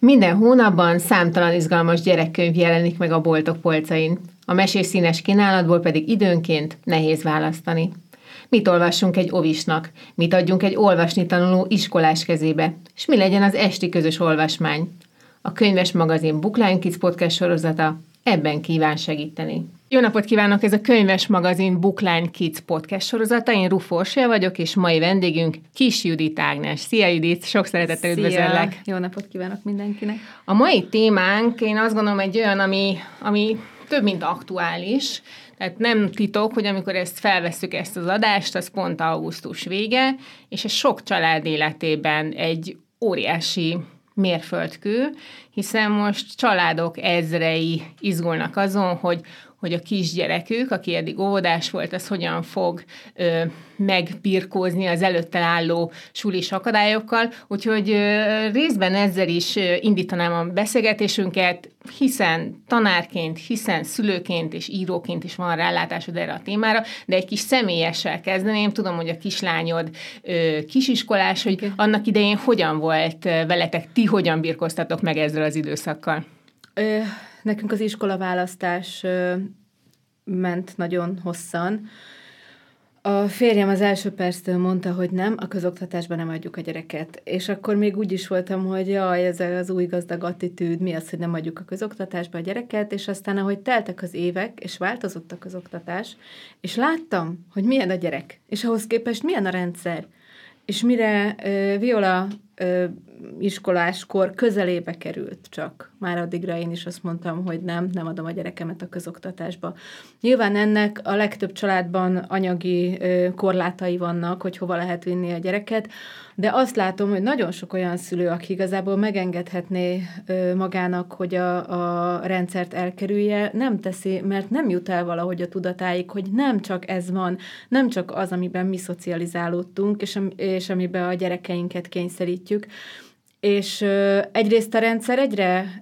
Minden hónapban számtalan izgalmas gyerekkönyv jelenik meg a boltok polcain, a mesés színes kínálatból pedig időnként nehéz választani. Mit olvassunk egy ovisnak, mit adjunk egy olvasni tanuló iskolás kezébe, és mi legyen az esti közös olvasmány. A könyves magazin Bookline Kids podcast sorozata ebben kíván segíteni. Jó napot kívánok! Ez a Könyves Magazin Bookline Kids podcast sorozata. Én Ruforsia vagyok, és mai vendégünk Kis Judit Ágnes. Szia Judit! Sok szeretettel Szia. üdvözöllek! Jó napot kívánok mindenkinek! A mai témánk, én azt gondolom, egy olyan, ami, ami több, mint aktuális. Tehát nem titok, hogy amikor ezt felveszük ezt az adást, az pont augusztus vége, és ez sok család életében egy óriási mérföldkő, hiszen most családok ezrei izgulnak azon, hogy hogy a kisgyerekük, aki eddig óvodás volt, az hogyan fog ö, megbirkózni az előtte álló sulis akadályokkal. Úgyhogy ö, részben ezzel is ö, indítanám a beszélgetésünket, hiszen tanárként, hiszen szülőként és íróként is van rálátásod erre a témára, de egy kis személyessel kezdeném. Tudom, hogy a kislányod ö, kisiskolás, hogy okay. annak idején hogyan volt veletek, ti hogyan birkoztatok meg ezzel az időszakkal? Ö, nekünk az iskolaválasztás ment nagyon hosszan. A férjem az első perctől mondta, hogy nem, a közoktatásban nem adjuk a gyereket. És akkor még úgy is voltam, hogy jaj, ez az új gazdag attitűd, mi az, hogy nem adjuk a közoktatásba a gyereket, és aztán ahogy teltek az évek, és változott a közoktatás, és láttam, hogy milyen a gyerek, és ahhoz képest milyen a rendszer, és mire uh, Viola uh, iskoláskor közelébe került csak. Már addigra én is azt mondtam, hogy nem, nem adom a gyerekemet a közoktatásba. Nyilván ennek a legtöbb családban anyagi uh, korlátai vannak, hogy hova lehet vinni a gyereket, de azt látom, hogy nagyon sok olyan szülő, aki igazából megengedhetné uh, magának, hogy a, a rendszert elkerülje, nem teszi, mert nem jut el valahogy a tudatáig, hogy nem csak ez van, nem csak az, amiben mi szocializálódtunk, és, és amiben a gyerekeinket kényszerítjük, és ö, egyrészt a rendszer egyre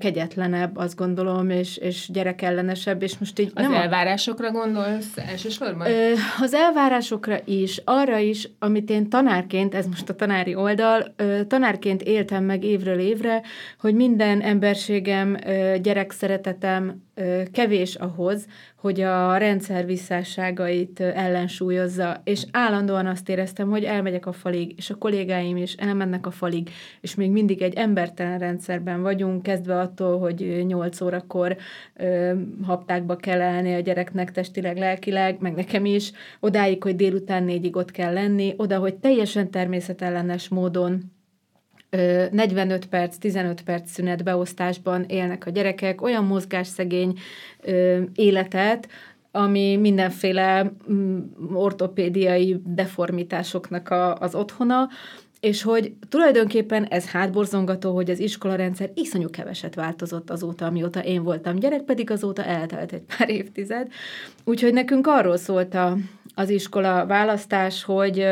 kegyetlenebb, azt gondolom, és, és gyerekellenesebb, és most így... Az nem elvárásokra gondolsz elsősorban? Az elvárásokra is, arra is, amit én tanárként, ez most a tanári oldal, tanárként éltem meg évről évre, hogy minden emberségem, gyerekszeretetem kevés ahhoz, hogy a rendszer visszásságait ellensúlyozza, és állandóan azt éreztem, hogy elmegyek a falig, és a kollégáim is elmennek a falig, és még mindig egy embertelen rendszerben vagyunk, kezdve attól, hogy 8 órakor ö, haptákba kell elni a gyereknek testileg, lelkileg, meg nekem is, odáig, hogy délután négyig ott kell lenni, oda, hogy teljesen természetellenes módon 45 perc, 15 perc szünet beosztásban élnek a gyerekek, olyan mozgásszegény életet, ami mindenféle mm, ortopédiai deformitásoknak a, az otthona, és hogy tulajdonképpen ez hátborzongató, hogy az iskolarendszer iszonyú keveset változott azóta, amióta én voltam gyerek, pedig azóta eltelt egy pár évtized. Úgyhogy nekünk arról szólt a, az iskola választás, hogy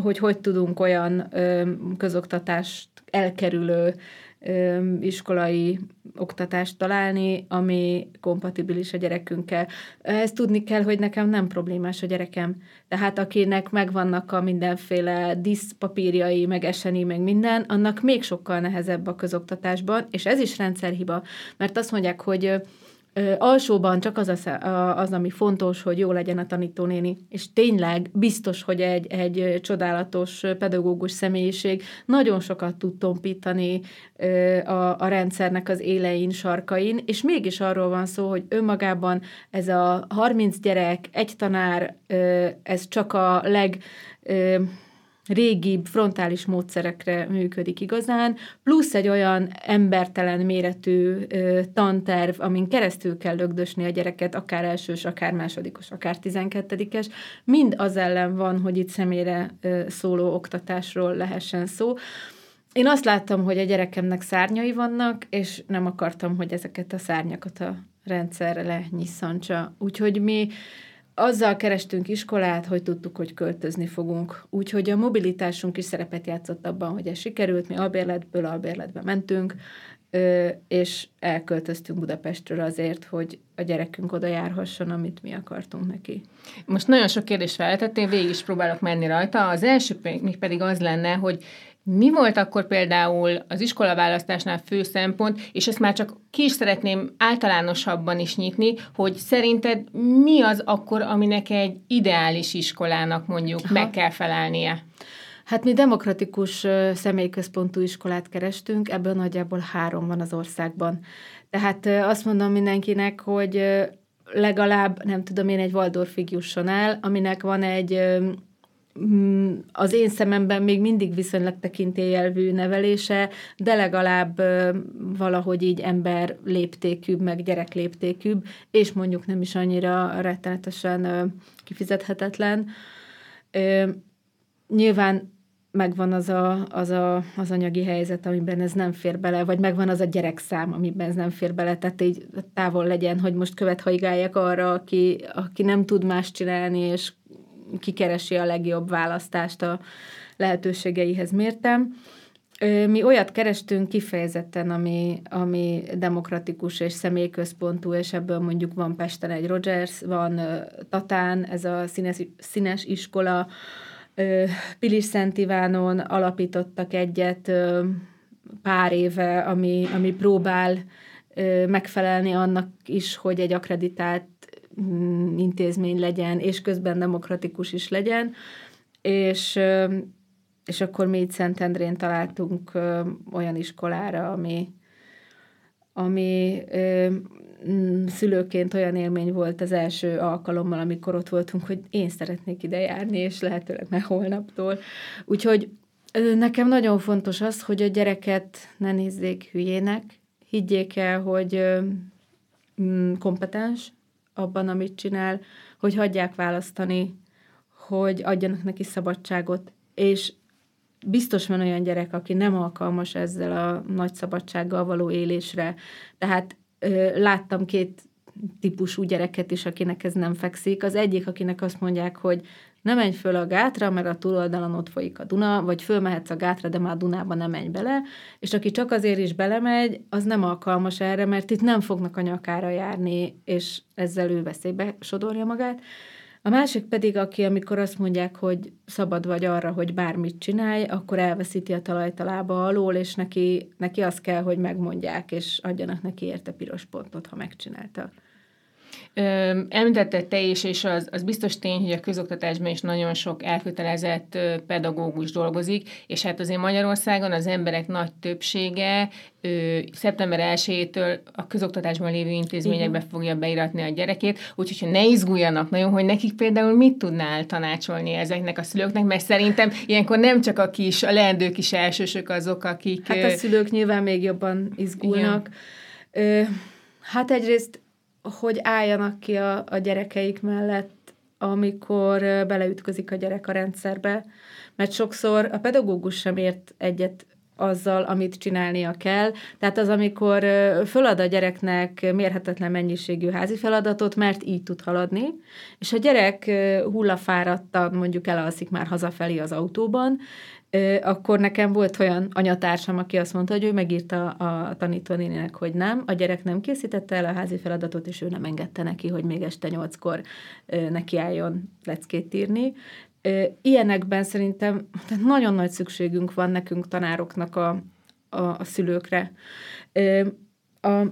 hogy hogy tudunk olyan ö, közoktatást elkerülő ö, iskolai oktatást találni, ami kompatibilis a gyerekünkkel. Ezt tudni kell, hogy nekem nem problémás a gyerekem. Tehát akinek megvannak a mindenféle diszpapírjai, meg eseni, meg minden, annak még sokkal nehezebb a közoktatásban, és ez is rendszerhiba, mert azt mondják, hogy Ö, alsóban csak az, a, az, ami fontos, hogy jó legyen a tanítónéni, és tényleg biztos, hogy egy, egy csodálatos pedagógus személyiség. Nagyon sokat tud tompítani ö, a, a rendszernek az élein, sarkain, és mégis arról van szó, hogy önmagában ez a 30 gyerek, egy tanár, ö, ez csak a leg... Ö, régi frontális módszerekre működik igazán, plusz egy olyan embertelen méretű ö, tanterv, amin keresztül kell lögdösni a gyereket, akár elsős, akár másodikos, akár tizenkettedikes, mind az ellen van, hogy itt személyre ö, szóló oktatásról lehessen szó. Én azt láttam, hogy a gyerekemnek szárnyai vannak, és nem akartam, hogy ezeket a szárnyakat a rendszerre lenyisszantsa. Úgyhogy mi azzal kerestünk iskolát, hogy tudtuk, hogy költözni fogunk. Úgyhogy a mobilitásunk is szerepet játszott abban, hogy ez sikerült. Mi albérletből albérletbe mentünk, és elköltöztünk Budapestről azért, hogy a gyerekünk oda járhasson, amit mi akartunk neki. Most nagyon sok kérdést feltettél, végig is próbálok menni rajta. Az első még pedig az lenne, hogy Mi volt akkor például az iskolaválasztásnál fő szempont, és ezt már csak ki is szeretném általánosabban is nyitni, hogy szerinted mi az akkor, aminek egy ideális iskolának mondjuk Aha. meg kell felelnie? Hát mi demokratikus személyközpontú iskolát kerestünk, ebből nagyjából három van az országban. Tehát azt mondom mindenkinek, hogy legalább, nem tudom én, egy Waldorfig jusson el, aminek van egy az én szememben még mindig viszonylag tekintélyelvű nevelése, de legalább valahogy így ember léptékűbb, meg gyerek léptékűbb, és mondjuk nem is annyira rettenetesen kifizethetetlen. Nyilván megvan az, a, az, a, az anyagi helyzet, amiben ez nem fér bele, vagy megvan az a gyerekszám, amiben ez nem fér bele, tehát így távol legyen, hogy most követhaigáljak arra, aki, aki nem tud más csinálni, és kikeresi a legjobb választást a lehetőségeihez mértem. Mi olyat kerestünk kifejezetten, ami, ami demokratikus és személyközpontú, és ebből mondjuk van Pesten egy Rogers, van Tatán, ez a színes, színes iskola, Pilis Szent Ivánon alapítottak egyet pár éve, ami, ami próbál megfelelni annak is, hogy egy akreditált intézmény legyen, és közben demokratikus is legyen, és, és akkor mi itt Szentendrén találtunk olyan iskolára, ami, ami Mm, szülőként olyan élmény volt az első alkalommal, amikor ott voltunk, hogy én szeretnék ide járni, és lehetőleg már holnaptól. Úgyhogy nekem nagyon fontos az, hogy a gyereket ne nézzék hülyének, higgyék el, hogy mm, kompetens abban, amit csinál, hogy hagyják választani, hogy adjanak neki szabadságot, és biztos van olyan gyerek, aki nem alkalmas ezzel a nagy szabadsággal való élésre. Tehát láttam két típusú gyereket is, akinek ez nem fekszik. Az egyik, akinek azt mondják, hogy nem menj föl a gátra, mert a túloldalon ott folyik a Duna, vagy fölmehetsz a gátra, de már a Dunába nem menj bele, és aki csak azért is belemegy, az nem alkalmas erre, mert itt nem fognak a nyakára járni, és ezzel ő veszélybe sodorja magát. A másik pedig, aki amikor azt mondják, hogy szabad vagy arra, hogy bármit csinálj, akkor elveszíti a talajt a lába alól, és neki, neki azt kell, hogy megmondják, és adjanak neki érte piros pontot, ha megcsinálta. Említetted te is, és az, az biztos tény, hogy a közoktatásban is nagyon sok elkötelezett pedagógus dolgozik, és hát azért Magyarországon az emberek nagy többsége ö, szeptember 1-től a közoktatásban lévő intézményekbe Igen. fogja beiratni a gyerekét, úgyhogy hogy ne izguljanak nagyon, hogy nekik például mit tudnál tanácsolni ezeknek a szülőknek, mert szerintem ilyenkor nem csak a kis, a leendő kis elsősök azok, akik... Hát a szülők nyilván még jobban izgulnak. Ö, hát egyrészt hogy álljanak ki a, a gyerekeik mellett, amikor beleütközik a gyerek a rendszerbe, mert sokszor a pedagógus sem ért egyet azzal, amit csinálnia kell. Tehát az, amikor fölad a gyereknek mérhetetlen mennyiségű házi feladatot, mert így tud haladni, és a gyerek hullafáradtan mondjuk elalszik már hazafelé az autóban, akkor nekem volt olyan anyatársam, aki azt mondta, hogy ő megírta a tanítónénének, hogy nem, a gyerek nem készítette el a házi feladatot, és ő nem engedte neki, hogy még este nyolckor nekiálljon leckét írni. Ilyenekben szerintem nagyon nagy szükségünk van nekünk tanároknak a, a, a szülőkre. A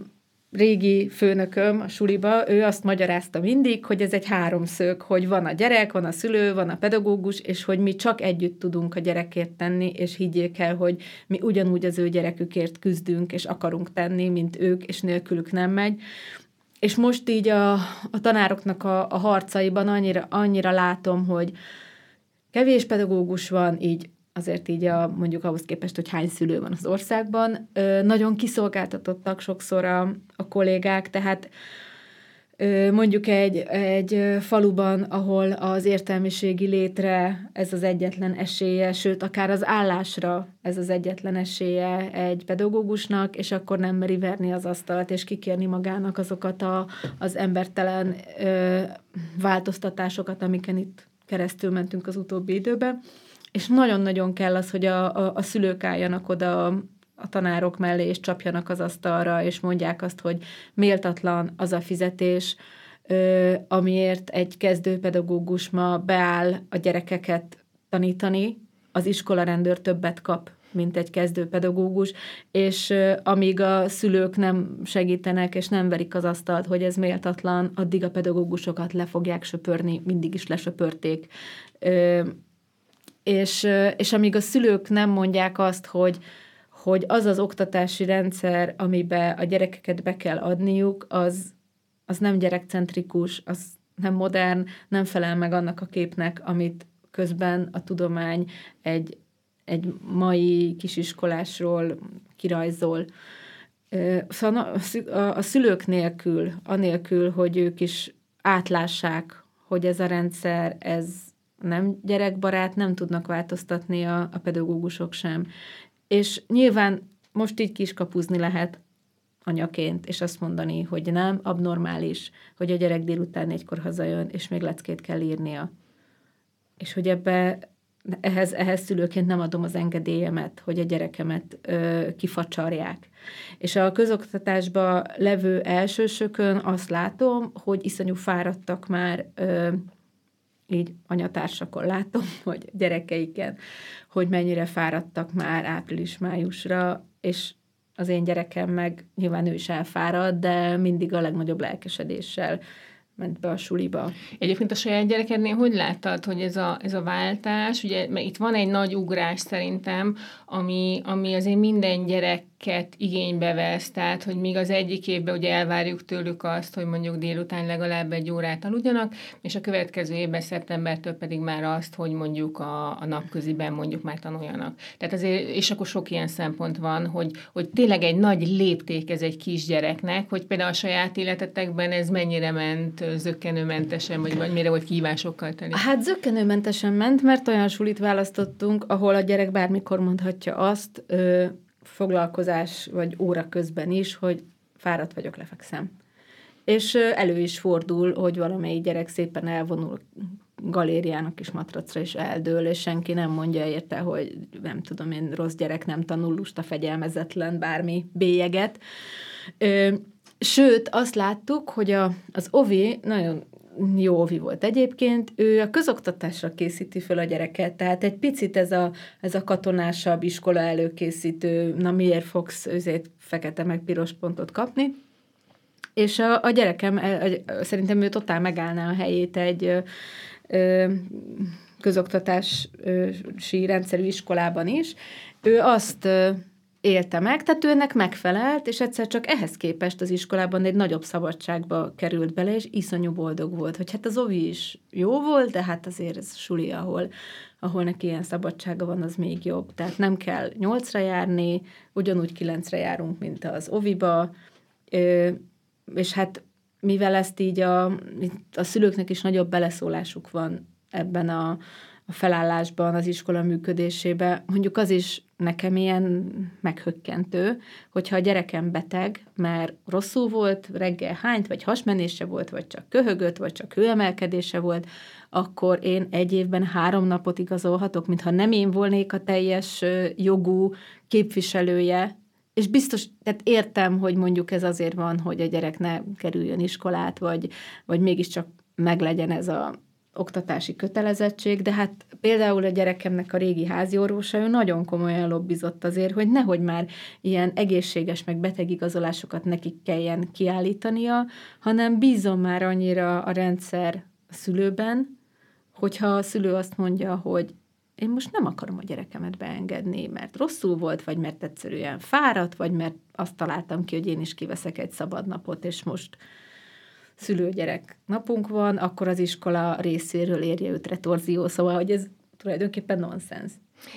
régi főnököm a suliba, ő azt magyarázta mindig, hogy ez egy háromszög, hogy van a gyerek, van a szülő, van a pedagógus, és hogy mi csak együtt tudunk a gyerekért tenni, és higgyék el, hogy mi ugyanúgy az ő gyerekükért küzdünk, és akarunk tenni, mint ők, és nélkülük nem megy. És most így a, a tanároknak a, a harcaiban annyira, annyira látom, hogy kevés pedagógus van, így azért így a, mondjuk ahhoz képest, hogy hány szülő van az országban, nagyon kiszolgáltatottak sokszor a, a kollégák, tehát mondjuk egy, egy faluban, ahol az értelmiségi létre ez az egyetlen esélye, sőt, akár az állásra ez az egyetlen esélye egy pedagógusnak, és akkor nem meri verni az asztalt, és kikérni magának azokat a, az embertelen ö, változtatásokat, amiken itt keresztül mentünk az utóbbi időben és nagyon-nagyon kell az, hogy a, a, a szülők álljanak oda a, tanárok mellé, és csapjanak az asztalra, és mondják azt, hogy méltatlan az a fizetés, ö, amiért egy kezdőpedagógus ma beáll a gyerekeket tanítani, az iskola rendőr többet kap, mint egy kezdőpedagógus, és amíg a szülők nem segítenek, és nem verik az asztalt, hogy ez méltatlan, addig a pedagógusokat le fogják söpörni, mindig is lesöpörték. És, és amíg a szülők nem mondják azt, hogy, hogy az az oktatási rendszer, amiben a gyerekeket be kell adniuk, az, az nem gyerekcentrikus, az nem modern, nem felel meg annak a képnek, amit közben a tudomány egy, egy mai kisiskolásról kirajzol. Szóval a szülők nélkül, anélkül, hogy ők is átlássák, hogy ez a rendszer, ez nem gyerekbarát, nem tudnak változtatni a, a pedagógusok sem. És nyilván most így kiskapuzni lehet anyaként, és azt mondani, hogy nem, abnormális, hogy a gyerek délután négykor hazajön, és még leckét kell írnia. És hogy ebbe ehhez, ehhez szülőként nem adom az engedélyemet, hogy a gyerekemet ö, kifacsarják. És a közoktatásban levő elsősökön azt látom, hogy iszonyú fáradtak már ö, így anyatársakon látom, hogy gyerekeiken, hogy mennyire fáradtak már április-májusra, és az én gyerekem meg nyilván ő is elfárad, de mindig a legnagyobb lelkesedéssel ment be a suliba. Egyébként a saját gyerekednél hogy láttad, hogy ez a, ez a váltás, ugye mert itt van egy nagy ugrás szerintem, ami, ami azért minden gyerek ket igénybe vesz, tehát hogy míg az egyik évben ugye elvárjuk tőlük azt, hogy mondjuk délután legalább egy órát aludjanak, és a következő évben szeptembertől pedig már azt, hogy mondjuk a, a napköziben mondjuk már tanuljanak. Tehát azért, és akkor sok ilyen szempont van, hogy, hogy tényleg egy nagy lépték ez egy kisgyereknek, hogy például a saját életetekben ez mennyire ment zöggenőmentesen, vagy, vagy mire volt kívásokkal teli? Hát zöggenőmentesen ment, mert olyan sulit választottunk, ahol a gyerek bármikor mondhatja azt, ö, foglalkozás vagy óra közben is, hogy fáradt vagyok, lefekszem. És elő is fordul, hogy valamelyik gyerek szépen elvonul galériának is matracra, és eldől, és senki nem mondja érte, hogy nem tudom én, rossz gyerek nem tanul, lusta, fegyelmezetlen, bármi bélyeget. Sőt, azt láttuk, hogy a, az OVI nagyon jó óvi volt egyébként, ő a közoktatásra készíti föl a gyereket, tehát egy picit ez a, ez a katonásabb iskola előkészítő, na miért fogsz őzét fekete meg piros pontot kapni, és a, a gyerekem a, szerintem ő totál megállná a helyét egy ö, közoktatási rendszerű iskolában is. Ő azt élte meg, tehát ő ennek megfelelt, és egyszer csak ehhez képest az iskolában egy nagyobb szabadságba került bele, és iszonyú boldog volt, hogy hát az ovi is jó volt, de hát azért ez suli, ahol, ahol neki ilyen szabadsága van, az még jobb. Tehát nem kell nyolcra járni, ugyanúgy kilencre járunk, mint az oviba, és hát mivel ezt így a, a szülőknek is nagyobb beleszólásuk van ebben a, a felállásban, az iskola működésébe, mondjuk az is nekem ilyen meghökkentő, hogyha a gyerekem beteg, mert rosszul volt, reggel hányt, vagy hasmenése volt, vagy csak köhögött, vagy csak hőemelkedése volt, akkor én egy évben három napot igazolhatok, mintha nem én volnék a teljes jogú képviselője, és biztos, tehát értem, hogy mondjuk ez azért van, hogy a gyerek ne kerüljön iskolát, vagy, vagy mégiscsak meglegyen ez a oktatási kötelezettség, de hát például a gyerekemnek a régi házi orvosa, ő nagyon komolyan lobbizott azért, hogy nehogy már ilyen egészséges meg betegigazolásokat nekik kelljen kiállítania, hanem bízom már annyira a rendszer a szülőben, hogyha a szülő azt mondja, hogy én most nem akarom a gyerekemet beengedni, mert rosszul volt, vagy mert egyszerűen fáradt, vagy mert azt találtam ki, hogy én is kiveszek egy szabad napot, és most szülőgyerek napunk van, akkor az iskola részéről érje őt retorzió, szóval, hogy ez tulajdonképpen nonsens.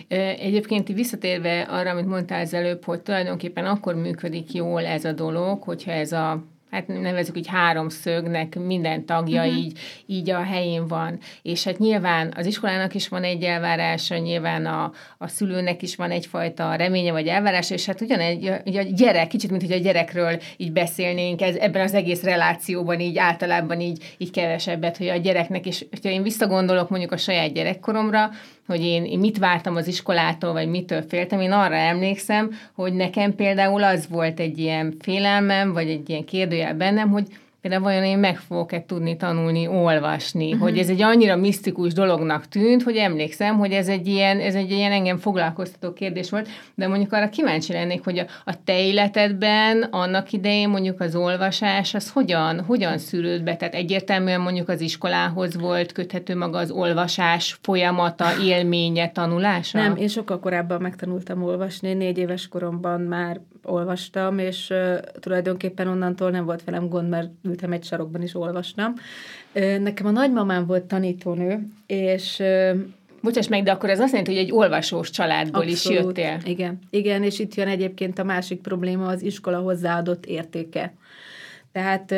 Egyébként visszatérve arra, amit mondtál az előbb, hogy tulajdonképpen akkor működik jól ez a dolog, hogyha ez a hát nevezük így háromszögnek minden tagja uh-huh. így, így a helyén van. És hát nyilván az iskolának is van egy elvárása, nyilván a, a szülőnek is van egyfajta reménye vagy elvárása, és hát ugyanegy a gyerek, kicsit, mint hogy a gyerekről így beszélnénk, ez, ebben az egész relációban így általában így, így kevesebbet, hogy a gyereknek, és hogyha én visszagondolok mondjuk a saját gyerekkoromra, hogy én, én mit vártam az iskolától, vagy mitől féltem. Én arra emlékszem, hogy nekem például az volt egy ilyen félelmem, vagy egy ilyen kérdőjel bennem, hogy például vajon én meg fogok-e tudni tanulni, olvasni, uh-huh. hogy ez egy annyira misztikus dolognak tűnt, hogy emlékszem, hogy ez egy ilyen, ez egy ilyen engem foglalkoztató kérdés volt, de mondjuk arra kíváncsi lennék, hogy a, a te életedben annak idején mondjuk az olvasás, az hogyan, hogyan szűrőd be? Tehát egyértelműen mondjuk az iskolához volt köthető maga az olvasás folyamata, élménye, tanulása? Nem, én sokkal korábban megtanultam olvasni, négy éves koromban már olvastam, és uh, tulajdonképpen onnantól nem volt velem gond, mert ültem egy sarokban is olvastam. Uh, nekem a nagymamám volt tanítónő, és uh, Bocsáss meg, de akkor ez azt jelenti, hogy egy olvasós családból Abszolút, is jöttél. Igen, igen, és itt jön egyébként a másik probléma, az iskola hozzáadott értéke. Tehát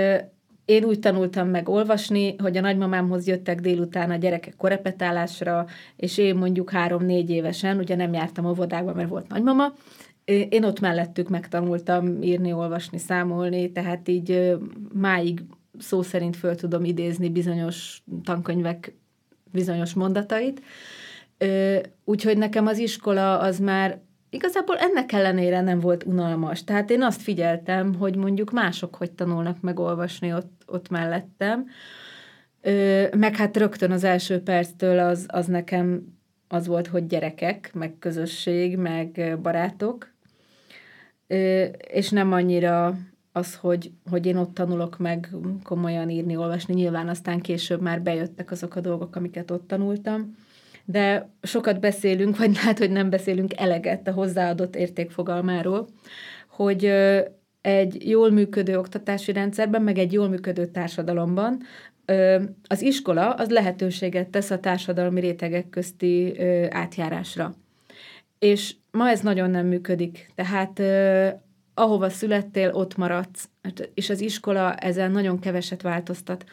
én úgy tanultam meg olvasni, hogy a nagymamámhoz jöttek délután a gyerekek korepetálásra, és én mondjuk három-négy évesen, ugye nem jártam óvodába, mert volt nagymama, én ott mellettük megtanultam írni, olvasni, számolni, tehát így máig szó szerint föl tudom idézni bizonyos tankönyvek bizonyos mondatait. Úgyhogy nekem az iskola az már igazából ennek ellenére nem volt unalmas. Tehát én azt figyeltem, hogy mondjuk mások hogy tanulnak meg olvasni ott, ott mellettem. Meg hát rögtön az első perctől az, az nekem az volt, hogy gyerekek, meg közösség, meg barátok, és nem annyira az, hogy, hogy én ott tanulok meg komolyan írni, olvasni. Nyilván aztán később már bejöttek azok a dolgok, amiket ott tanultam. De sokat beszélünk, vagy lehet, hogy nem beszélünk eleget a hozzáadott értékfogalmáról, hogy egy jól működő oktatási rendszerben, meg egy jól működő társadalomban az iskola az lehetőséget tesz a társadalmi rétegek közti átjárásra. És ma ez nagyon nem működik. Tehát ahova születtél, ott maradsz, hát, és az iskola ezen nagyon keveset változtat.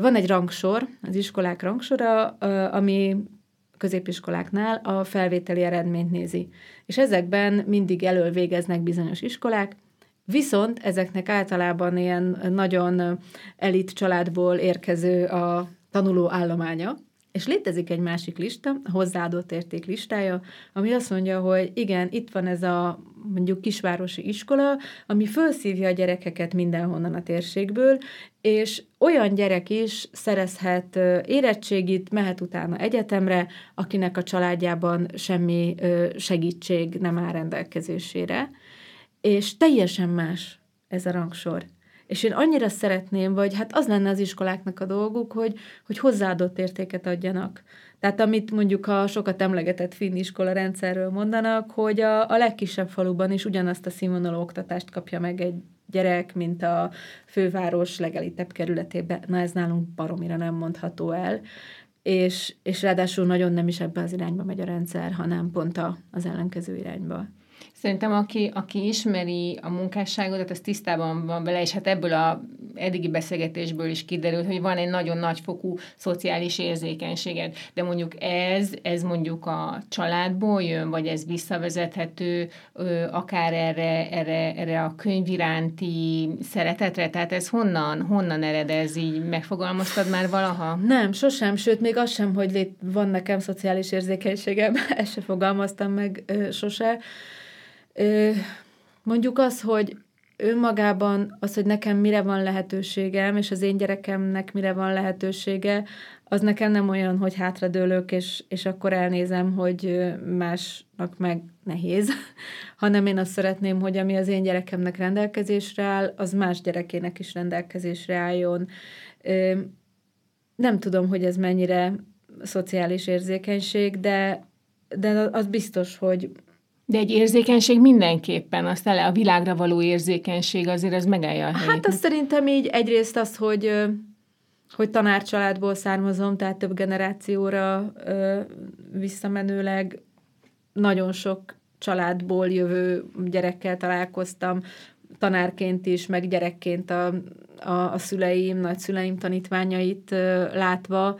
Van egy rangsor, az iskolák rangsora, ami középiskoláknál a felvételi eredményt nézi. És ezekben mindig elől végeznek bizonyos iskolák, viszont ezeknek általában ilyen nagyon elit családból érkező a tanuló állománya, és létezik egy másik lista, hozzáadott érték listája, ami azt mondja, hogy igen, itt van ez a mondjuk kisvárosi iskola, ami felszívja a gyerekeket mindenhonnan a térségből, és olyan gyerek is szerezhet érettségit, mehet utána egyetemre, akinek a családjában semmi segítség nem áll rendelkezésére. És teljesen más ez a rangsor. És én annyira szeretném, vagy hát az lenne az iskoláknak a dolguk, hogy, hogy hozzáadott értéket adjanak. Tehát amit mondjuk a sokat emlegetett finn iskola rendszerről mondanak, hogy a, a legkisebb faluban is ugyanazt a színvonalú oktatást kapja meg egy gyerek, mint a főváros legelitebb kerületében. Na ez nálunk baromira nem mondható el. És, és ráadásul nagyon nem is ebbe az irányba megy a rendszer, hanem pont a, az ellenkező irányba. Szerintem aki, aki ismeri a munkásságodat, az tisztában van vele, és hát ebből a eddigi beszélgetésből is kiderült, hogy van egy nagyon nagyfokú szociális érzékenységed, de mondjuk ez, ez mondjuk a családból jön, vagy ez visszavezethető akár erre, erre, erre a könyv iránti szeretetre, tehát ez honnan, honnan ered ez? Így, megfogalmaztad már valaha? Nem, sosem, sőt, még az sem, hogy lét, van nekem szociális érzékenységem, ezt se fogalmaztam meg ö, sose, Mondjuk az, hogy önmagában az, hogy nekem mire van lehetőségem, és az én gyerekemnek mire van lehetősége, az nekem nem olyan, hogy hátradőlök, és, és akkor elnézem, hogy másnak meg nehéz, hanem én azt szeretném, hogy ami az én gyerekemnek rendelkezésre áll, az más gyerekének is rendelkezésre álljon. Nem tudom, hogy ez mennyire szociális érzékenység, de, de az biztos, hogy de egy érzékenység mindenképpen, azt a világra való érzékenység azért ez megállja a helyét. Hát azt szerintem így egyrészt az, hogy hogy tanárcsaládból származom, tehát több generációra ö, visszamenőleg nagyon sok családból jövő gyerekkel találkoztam, tanárként is, meg gyerekként a, a, a szüleim, nagyszüleim tanítványait ö, látva.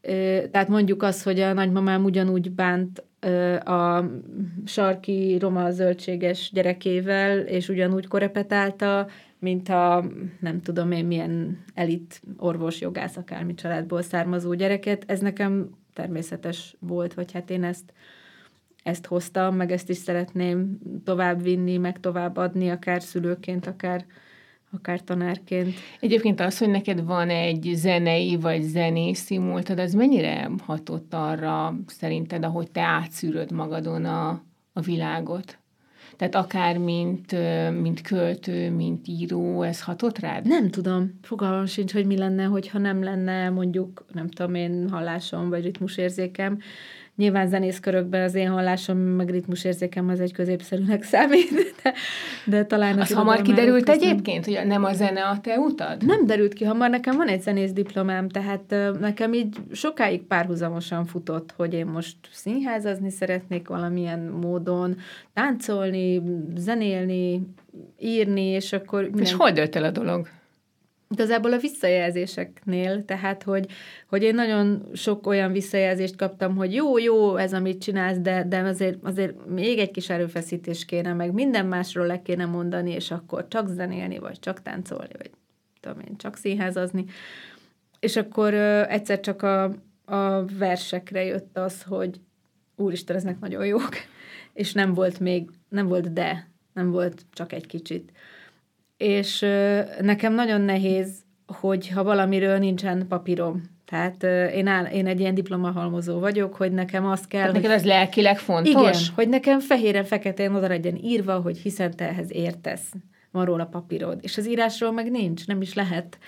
Ö, tehát mondjuk az, hogy a nagymamám ugyanúgy bánt a sarki roma zöldséges gyerekével, és ugyanúgy korepetálta, mint a nem tudom én milyen elit orvos, jogász, akármi családból származó gyereket. Ez nekem természetes volt, vagy hát én ezt, ezt hoztam, meg ezt is szeretném tovább vinni, meg tovább adni, akár szülőként, akár akár tanárként. Egyébként az, hogy neked van egy zenei vagy zenészi múltad, az mennyire hatott arra szerinted, ahogy te átszűröd magadon a, a világot? Tehát akár mint, mint költő, mint író, ez hatott rád? Nem tudom. Fogalmam sincs, hogy mi lenne, hogyha nem lenne mondjuk, nem tudom én, hallásom vagy ritmusérzékem. Nyilván zenészkörökben az én hallásom, meg ritmusérzékem az egy középszerűnek számít, de, de talán... Az, hamar kiderült egyébként, hogy nem a zene a te utad? Nem derült ki hamar, nekem van egy zenész diplomám, tehát nekem így sokáig párhuzamosan futott, hogy én most színházazni szeretnék valamilyen módon, táncolni, zenélni, írni, és akkor... Minden... És hol dölt el a dolog? Igazából a visszajelzéseknél, tehát, hogy, hogy én nagyon sok olyan visszajelzést kaptam, hogy jó, jó ez, amit csinálsz, de, de azért, azért még egy kis erőfeszítés kéne, meg minden másról le kéne mondani, és akkor csak zenélni, vagy csak táncolni, vagy tudom én, csak színházazni. És akkor ö, egyszer csak a, a versekre jött az, hogy úristen, eznek nagyon jók, és nem volt még, nem volt de, nem volt csak egy kicsit és nekem nagyon nehéz, hogy ha valamiről nincsen papírom. Tehát én, áll, én egy ilyen diplomahalmozó vagyok, hogy nekem az kell... Hát neked ez lelkileg fontos? Igen, hogy nekem fehéren-feketén oda legyen írva, hogy hiszen te ehhez értesz. Van róla papírod. És az írásról meg nincs, nem is lehet.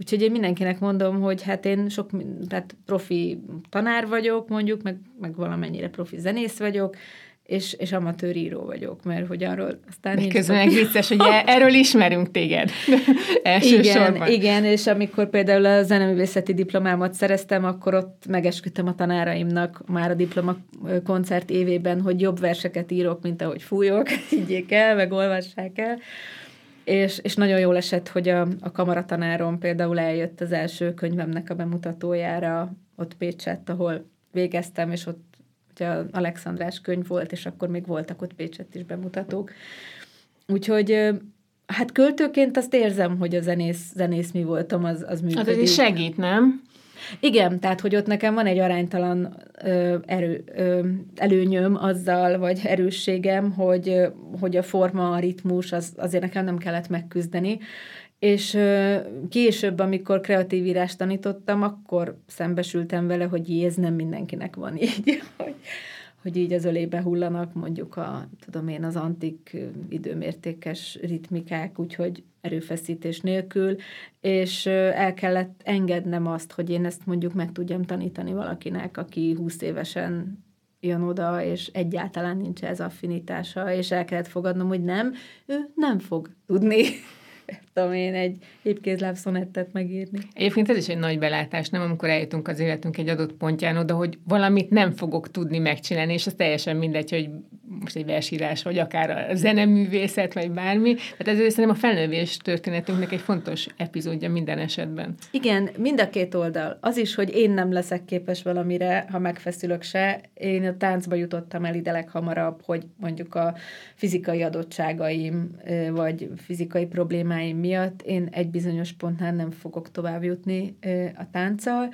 Úgyhogy én mindenkinek mondom, hogy hát én sok, tehát profi tanár vagyok, mondjuk, meg, meg valamennyire profi zenész vagyok, és, és amatőr író vagyok, mert hogy arról aztán... De közben meg vicces, hogy erről ismerünk téged Igen, igen, és amikor például a zeneművészeti diplomámat szereztem, akkor ott megesküdtem a tanáraimnak már a diploma koncert évében, hogy jobb verseket írok, mint ahogy fújok, higgyék el, meg olvassák el. És, és nagyon jól esett, hogy a, a kamaratanárom például eljött az első könyvemnek a bemutatójára ott Pécsett, ahol végeztem, és ott ugye Alexandrás könyv volt, és akkor még voltak ott Pécsett is bemutatók. Úgyhogy hát költőként azt érzem, hogy a zenész, zenész mi voltam, az, az működik. Hát ez is segít, nem? Igen, tehát hogy ott nekem van egy aránytalan ö, erő, ö, előnyöm azzal, vagy erősségem, hogy, hogy a forma, a ritmus, az, azért nekem nem kellett megküzdeni, és később, amikor kreatív írást tanítottam, akkor szembesültem vele, hogy jé, ez nem mindenkinek van így, hogy, hogy így az ölébe hullanak mondjuk a, tudom én, az antik időmértékes ritmikák, úgyhogy erőfeszítés nélkül, és el kellett engednem azt, hogy én ezt mondjuk meg tudjam tanítani valakinek, aki 20 évesen jön oda, és egyáltalán nincs ez affinitása, és el kellett fogadnom, hogy nem, ő nem fog tudni tudom én, egy épkézláb szonettet megírni. Egyébként ez is egy nagy belátás, nem amikor eljutunk az életünk egy adott pontján oda, hogy valamit nem fogok tudni megcsinálni, és az teljesen mindegy, hogy most egy versírás, vagy akár a zeneművészet, vagy bármi. Tehát ez szerintem a felnővés történetünknek egy fontos epizódja minden esetben. Igen, mind a két oldal. Az is, hogy én nem leszek képes valamire, ha megfeszülök se. Én a táncba jutottam el ide leghamarabb, hogy mondjuk a fizikai adottságaim, vagy fizikai problémáim miatt én egy bizonyos pontnál nem fogok tovább jutni a tánccal,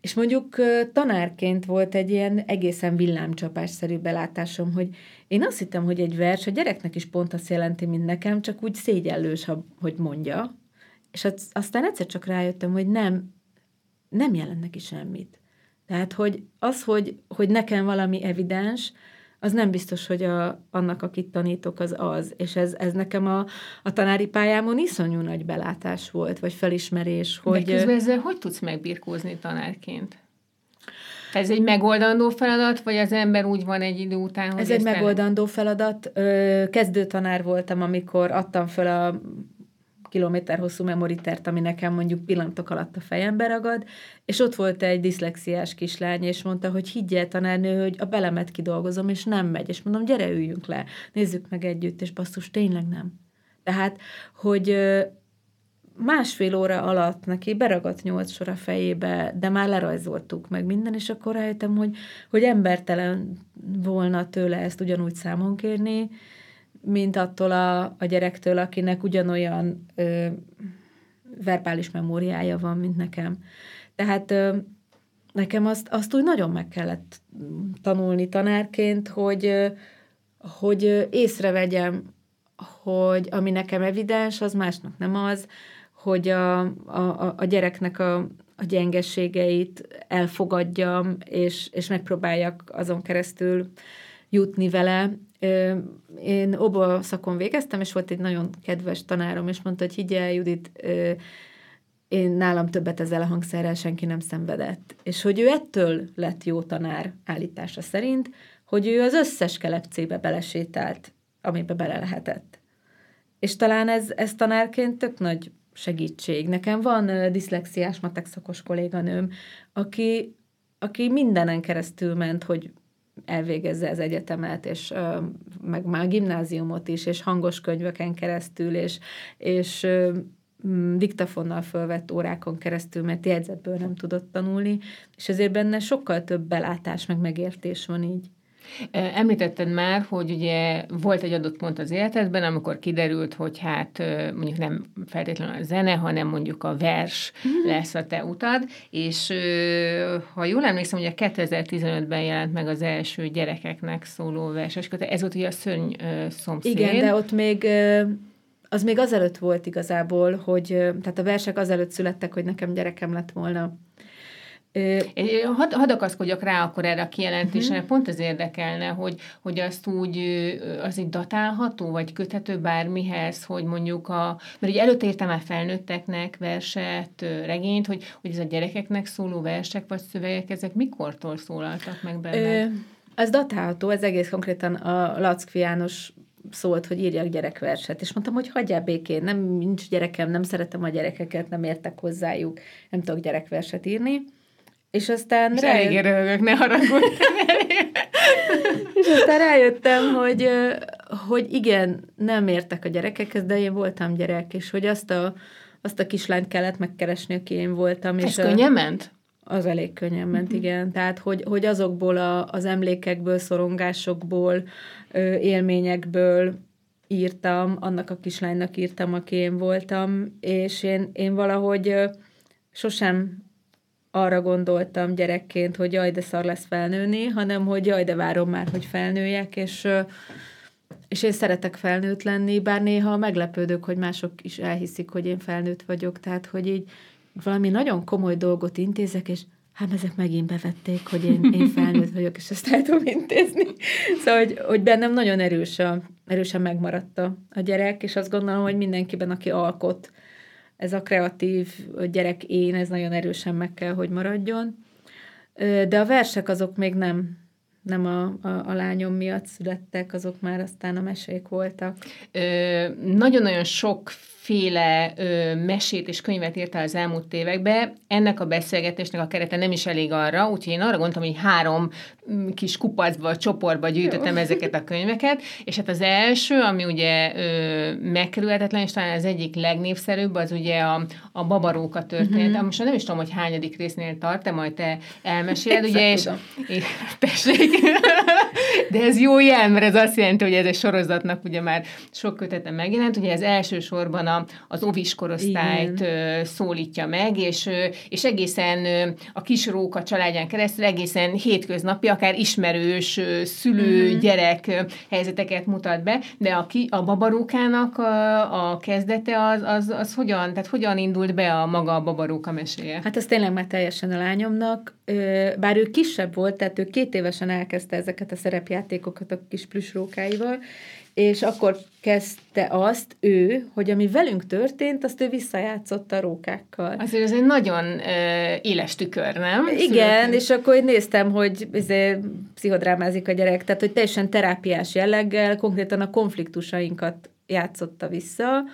és mondjuk tanárként volt egy ilyen egészen villámcsapásszerű belátásom, hogy én azt hittem, hogy egy vers a gyereknek is pont azt jelenti, mint nekem, csak úgy szégyellős, ha, hogy mondja. És aztán egyszer csak rájöttem, hogy nem, nem jelent neki semmit. Tehát, hogy az, hogy, hogy nekem valami evidens, az nem biztos, hogy a, annak, akit tanítok, az az. És ez, ez nekem a, a tanári pályámon iszonyú nagy belátás volt, vagy felismerés, hogy... De közben ezzel hogy tudsz megbirkózni tanárként? Ez egy megoldandó feladat, vagy az ember úgy van egy idő után, hogy... Ez egy megoldandó feladat. Kezdő tanár voltam, amikor adtam föl a kilométer hosszú memoritert, ami nekem mondjuk pillanatok alatt a fejembe ragad, és ott volt egy diszlexiás kislány, és mondta, hogy higgyel tanárnő, hogy a belemet kidolgozom, és nem megy, és mondom, gyere, üljünk le, nézzük meg együtt, és basszus, tényleg nem. Tehát, hogy másfél óra alatt neki beragadt nyolc sor a fejébe, de már lerajzoltuk meg minden, és akkor rájöttem, hogy, hogy embertelen volna tőle ezt ugyanúgy számon kérni, mint attól a, a gyerektől, akinek ugyanolyan ö, verbális memóriája van, mint nekem. Tehát ö, nekem azt, azt úgy nagyon meg kellett tanulni tanárként, hogy, hogy észrevegyem hogy ami nekem evidens, az másnak nem az, hogy a, a, a gyereknek a, a gyengeségeit elfogadjam, és, és megpróbáljak azon keresztül jutni vele. Én oba szakon végeztem, és volt egy nagyon kedves tanárom, és mondta, hogy higgyel, Judit, én nálam többet ezzel a hangszerrel senki nem szenvedett. És hogy ő ettől lett jó tanár állítása szerint, hogy ő az összes kelepcébe belesétált, amibe bele lehetett. És talán ez, ez tanárként tök nagy segítség. Nekem van diszlexiás matek szakos kolléganőm, aki, aki mindenen keresztül ment, hogy elvégezze az egyetemet, és meg már a gimnáziumot is, és hangos könyveken keresztül, és, és diktafonnal fölvett órákon keresztül, mert jegyzetből nem tudott tanulni, és ezért benne sokkal több belátás, meg megértés van így. Említetted már, hogy ugye volt egy adott pont az életedben, amikor kiderült, hogy hát mondjuk nem feltétlenül a zene, hanem mondjuk a vers mm. lesz a te utad, és ha jól emlékszem, ugye 2015-ben jelent meg az első gyerekeknek szóló verses kötet, ez volt ugye a szörny szomszéd. Igen, de ott még az még azelőtt volt igazából, hogy tehát a versek azelőtt születtek, hogy nekem gyerekem lett volna. Hadd had akaszkodjak rá akkor erre a kijelentésre, uh-huh. pont az érdekelne, hogy, hogy azt úgy, az így datálható, vagy köthető bármihez, hogy mondjuk a, mert ugye előtte értem már felnőtteknek verset, regényt, hogy, hogy ez a gyerekeknek szóló versek vagy szövegek, ezek mikortól szólaltak meg benne? Ez datálható, ez egész konkrétan a Lackfi János szólt, hogy írjak gyerekverset, és mondtam, hogy hagyjál békén, nem, nincs gyerekem, nem szeretem a gyerekeket, nem értek hozzájuk, nem tudok gyerekverset írni. És aztán... És rájött... eléggé röhögök, ne haragudj. és aztán rájöttem, hogy, hogy igen, nem értek a gyerekekhez, de én voltam gyerek, és hogy azt a, azt a kislányt kellett megkeresni, aki én voltam. Ez és könnyen ment? Az elég könnyen ment, uh-huh. igen. Tehát, hogy, hogy azokból a, az emlékekből, szorongásokból, élményekből írtam, annak a kislánynak írtam, aki én voltam, és én, én valahogy sosem arra gondoltam gyerekként, hogy jaj, de szar lesz felnőni, hanem hogy jaj, de várom már, hogy felnőjek, és, és én szeretek felnőtt lenni, bár néha meglepődök, hogy mások is elhiszik, hogy én felnőtt vagyok, tehát hogy így valami nagyon komoly dolgot intézek, és hát ezek megint bevették, hogy én, én felnőtt vagyok, és ezt el tudom intézni. Szóval, hogy, hogy bennem nagyon erős a, erősen megmaradt a, a gyerek, és azt gondolom, hogy mindenkiben, aki alkot, ez a kreatív gyerek én, ez nagyon erősen meg kell, hogy maradjon. De a versek azok még nem, nem a, a, a lányom miatt születtek, azok már aztán a mesék voltak. Nagyon-nagyon sok féle ö, mesét és könyvet írtál az elmúlt években. Ennek a beszélgetésnek a kerete nem is elég arra, úgyhogy én arra gondoltam, hogy három kis kupacba, csoportba gyűjtöttem Jó. ezeket a könyveket, és hát az első, ami ugye ö, megkerülhetetlen, és talán az egyik legnépszerűbb, az ugye a, a babaróka történet. Mm-hmm. Most nem is tudom, hogy hányadik résznél tart, te majd te elmeséled, ugye, és, és tessék. De ez jó jel, mert ez azt jelenti, hogy ez egy sorozatnak ugye már sok kötete megjelent. Ugye ez elsősorban a az ovis korosztályt Igen. szólítja meg, és, és egészen a kis róka családján keresztül egészen hétköznapi, akár ismerős szülő, mm. gyerek helyzeteket mutat be, de a, ki, a babarókának a, a kezdete az, az, az hogyan, tehát hogyan indult be a maga a babaróka meséje? Hát ez tényleg már teljesen a lányomnak, bár ő kisebb volt, tehát ő két évesen elkezdte ezeket a szerepjátékokat a kis plüsrókáival, és akkor kezdte azt ő, hogy ami velünk történt, azt ő visszajátszotta a rókákkal. Azért ez egy nagyon uh, éles tükör, nem? Igen, Születünk. és akkor én néztem, hogy izé, pszichodrámázik a gyerek, tehát hogy teljesen terápiás jelleggel, konkrétan a konfliktusainkat játszotta vissza,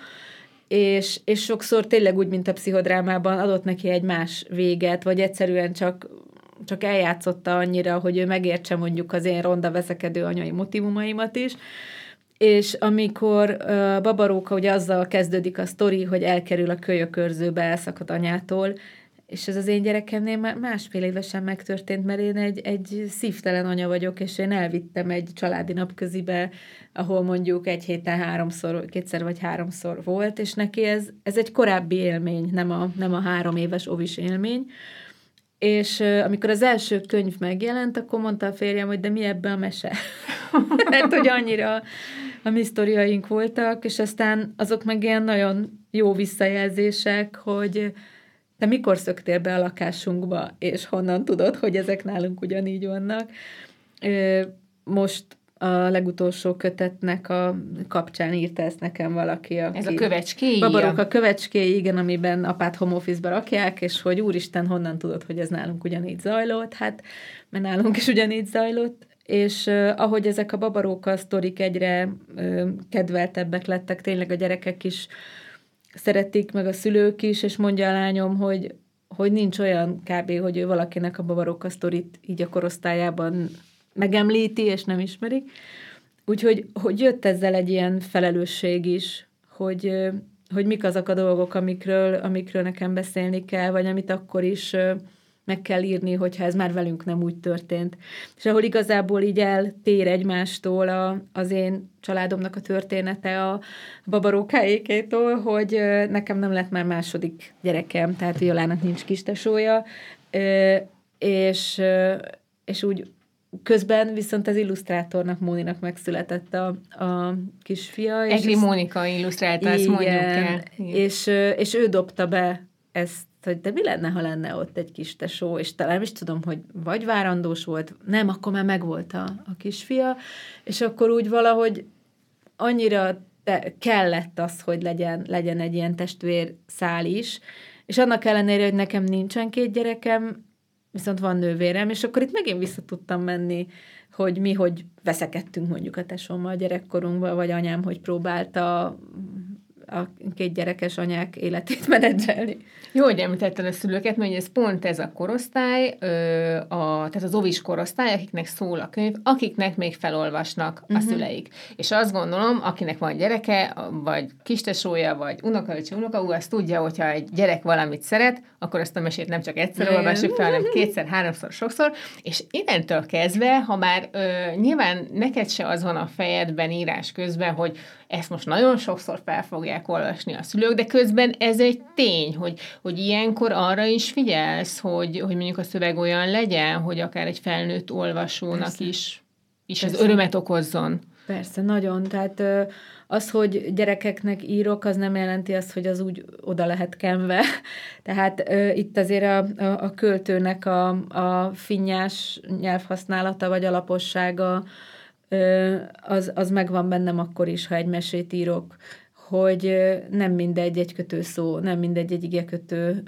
és, és sokszor tényleg úgy, mint a pszichodrámában adott neki egy más véget, vagy egyszerűen csak csak eljátszotta annyira, hogy ő megértse mondjuk az én ronda veszekedő anyai motivumaimat is, és amikor uh, Babaróka ugye azzal kezdődik a sztori, hogy elkerül a kölyökörzőbe, elszakad anyától, és ez az én gyerekemnél már másfél évesen megtörtént, mert én egy, egy szívtelen anya vagyok, és én elvittem egy családi napközibe, ahol mondjuk egy héten háromszor, kétszer vagy háromszor volt, és neki ez, ez egy korábbi élmény, nem a, nem a három éves ovis élmény, és amikor az első könyv megjelent, akkor mondta a férjem, hogy de mi ebben a mese? Mert hogy annyira a mi sztoriaink voltak, és aztán azok meg ilyen nagyon jó visszajelzések, hogy te mikor szöktél be a lakásunkba, és honnan tudod, hogy ezek nálunk ugyanígy vannak. Most a legutolsó kötetnek a kapcsán írta ezt nekem valaki. Aki Ez a kövecskéi? Babarok a kövecskéi, igen, amiben apát home office-ba rakják, és hogy úristen, honnan tudod, hogy ez nálunk ugyanígy zajlott? Hát, mert nálunk is ugyanígy zajlott, és uh, ahogy ezek a babaróka sztorik egyre uh, kedveltebbek lettek, tényleg a gyerekek is szeretik, meg a szülők is, és mondja a lányom, hogy, hogy nincs olyan kb., hogy ő valakinek a babaróka sztorit így a korosztályában megemlíti, és nem ismerik. Úgyhogy hogy jött ezzel egy ilyen felelősség is, hogy, hogy mik azok a dolgok, amikről, amikről nekem beszélni kell, vagy amit akkor is meg kell írni, hogyha ez már velünk nem úgy történt. És ahol igazából így eltér egymástól a, az én családomnak a története a babarókáékétól, hogy nekem nem lett már második gyerekem, tehát Violának nincs kistesója, és, és úgy Közben viszont az illusztrátornak, Móninak megszületett a, a kisfia. Egri és Mónika illusztrálta, ezt mondjuk el. És, és ő dobta be ezt, hogy de mi lenne, ha lenne ott egy kis tesó, és talán is tudom, hogy vagy várandós volt, nem, akkor már megvolt a, a kisfia, és akkor úgy valahogy annyira te, kellett az, hogy legyen, legyen egy ilyen testvér szál is, és annak ellenére, hogy nekem nincsen két gyerekem, viszont van nővérem, és akkor itt megint vissza tudtam menni, hogy mi, hogy veszekedtünk mondjuk a tesómmal gyerekkorunkban, vagy anyám, hogy próbálta a két gyerekes anyák életét menedzselni. Jó, hogy említetted a szülőket, mert ez pont ez a korosztály, a, tehát az ovis korosztály, akiknek szól a könyv, akiknek még felolvasnak uh-huh. a mhm. szüleik. És azt gondolom, akinek van gyereke, vagy kistesója, vagy unokaöcsi unoka, ú, azt tudja, hogyha egy gyerek valamit szeret, akkor azt a mesét nem csak egyszer olvassuk fel, hanem kétszer, háromszor, sokszor, és innentől kezdve, ha már ö, nyilván neked se az van a fejedben írás közben, hogy ezt most nagyon sokszor fel fogják olvasni a szülők, de közben ez egy tény, hogy, hogy ilyenkor arra is figyelsz, hogy, hogy mondjuk a szöveg olyan legyen, hogy akár egy felnőtt olvasónak Persze. is, is ez örömet okozzon. Persze, nagyon. Tehát az, hogy gyerekeknek írok, az nem jelenti azt, hogy az úgy oda lehet kenve. Tehát itt azért a, a, a költőnek a, a finnyás nyelvhasználata vagy alapossága az, az megvan bennem akkor is, ha egy mesét írok, hogy nem mindegy egy kötő szó, nem mindegy egy igekötő,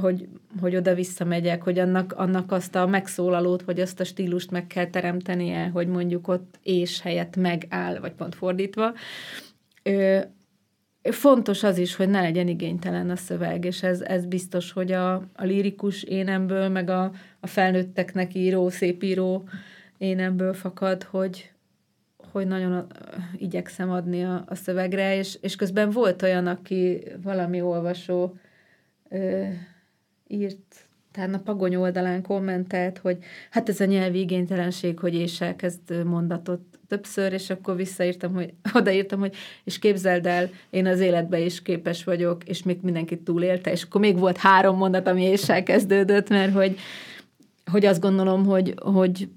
hogy, hogy oda-vissza megyek, hogy annak, annak azt a megszólalót, vagy azt a stílust meg kell teremtenie, hogy mondjuk ott és helyett megáll, vagy pont fordítva. Fontos az is, hogy ne legyen igénytelen a szöveg, és ez, ez biztos, hogy a, a lírikus énemből, meg a, a felnőtteknek író, szép író énemből fakad, hogy, hogy nagyon igyekszem adni a, a szövegre, és, és közben volt olyan, aki valami olvasó ö, írt, talán a Pagony oldalán kommentelt, hogy hát ez a nyelvi igénytelenség, hogy és elkezd mondatot többször, és akkor visszaírtam, hogy odaírtam, hogy és képzeld el, én az életbe is képes vagyok, és még mindenkit túlélte, és akkor még volt három mondat, ami és kezdődött, mert hogy, hogy azt gondolom, hogy, hogy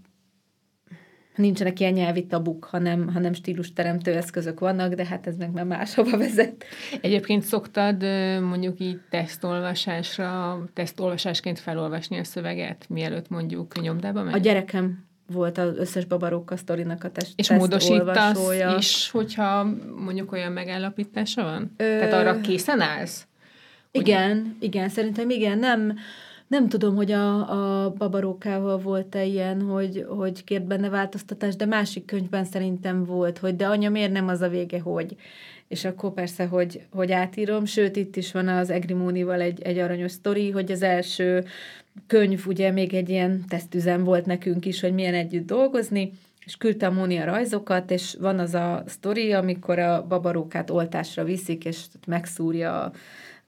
nincsenek ilyen nyelvi tabuk, hanem, hanem stílusteremtő eszközök vannak, de hát ez meg már máshova vezet. Egyébként szoktad mondjuk így tesztolvasásra, tesztolvasásként felolvasni a szöveget, mielőtt mondjuk nyomdába megy? A gyerekem volt az összes babaróka sztorinak a test És módosítasz is, hogyha mondjuk olyan megállapítása van? Ö... Tehát arra készen állsz? Igen, hogy... igen, szerintem igen, nem nem tudom, hogy a, a babarókával volt-e ilyen, hogy, hogy kért benne változtatás, de másik könyvben szerintem volt, hogy de anya, miért nem az a vége, hogy? És akkor persze, hogy, hogy átírom, sőt, itt is van az Egrimónival egy, egy aranyos sztori, hogy az első könyv, ugye még egy ilyen tesztüzem volt nekünk is, hogy milyen együtt dolgozni, és küldte a Móni a rajzokat, és van az a sztori, amikor a babarókát oltásra viszik, és megszúrja a,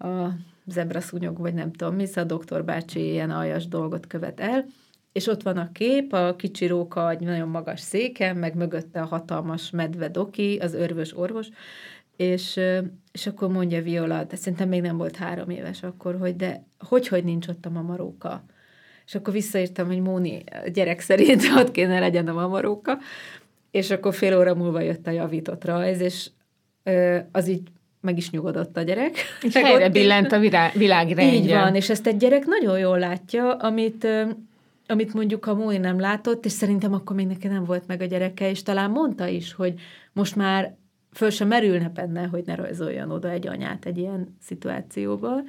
a zebraszúnyog, vagy nem tudom mi, szóval a doktor bácsi ilyen aljas dolgot követ el, és ott van a kép, a kicsi róka egy nagyon magas széken, meg mögötte a hatalmas medve doki, az örvös orvos, és, és akkor mondja Viola, de szerintem még nem volt három éves akkor, hogy de hogy, hogy nincs ott a mamaróka? És akkor visszaírtam, hogy Móni, gyerek szerint ott kéne legyen a mamaróka, és akkor fél óra múlva jött a javított rajz, és az így meg is nyugodott a gyerek. És helyre billent a világ rendje. Így van, és ezt egy gyerek nagyon jól látja, amit, amit mondjuk a Móni nem látott, és szerintem akkor még neki nem volt meg a gyereke, és talán mondta is, hogy most már föl sem merülne benne, hogy ne rajzoljon oda egy anyát egy ilyen szituációba,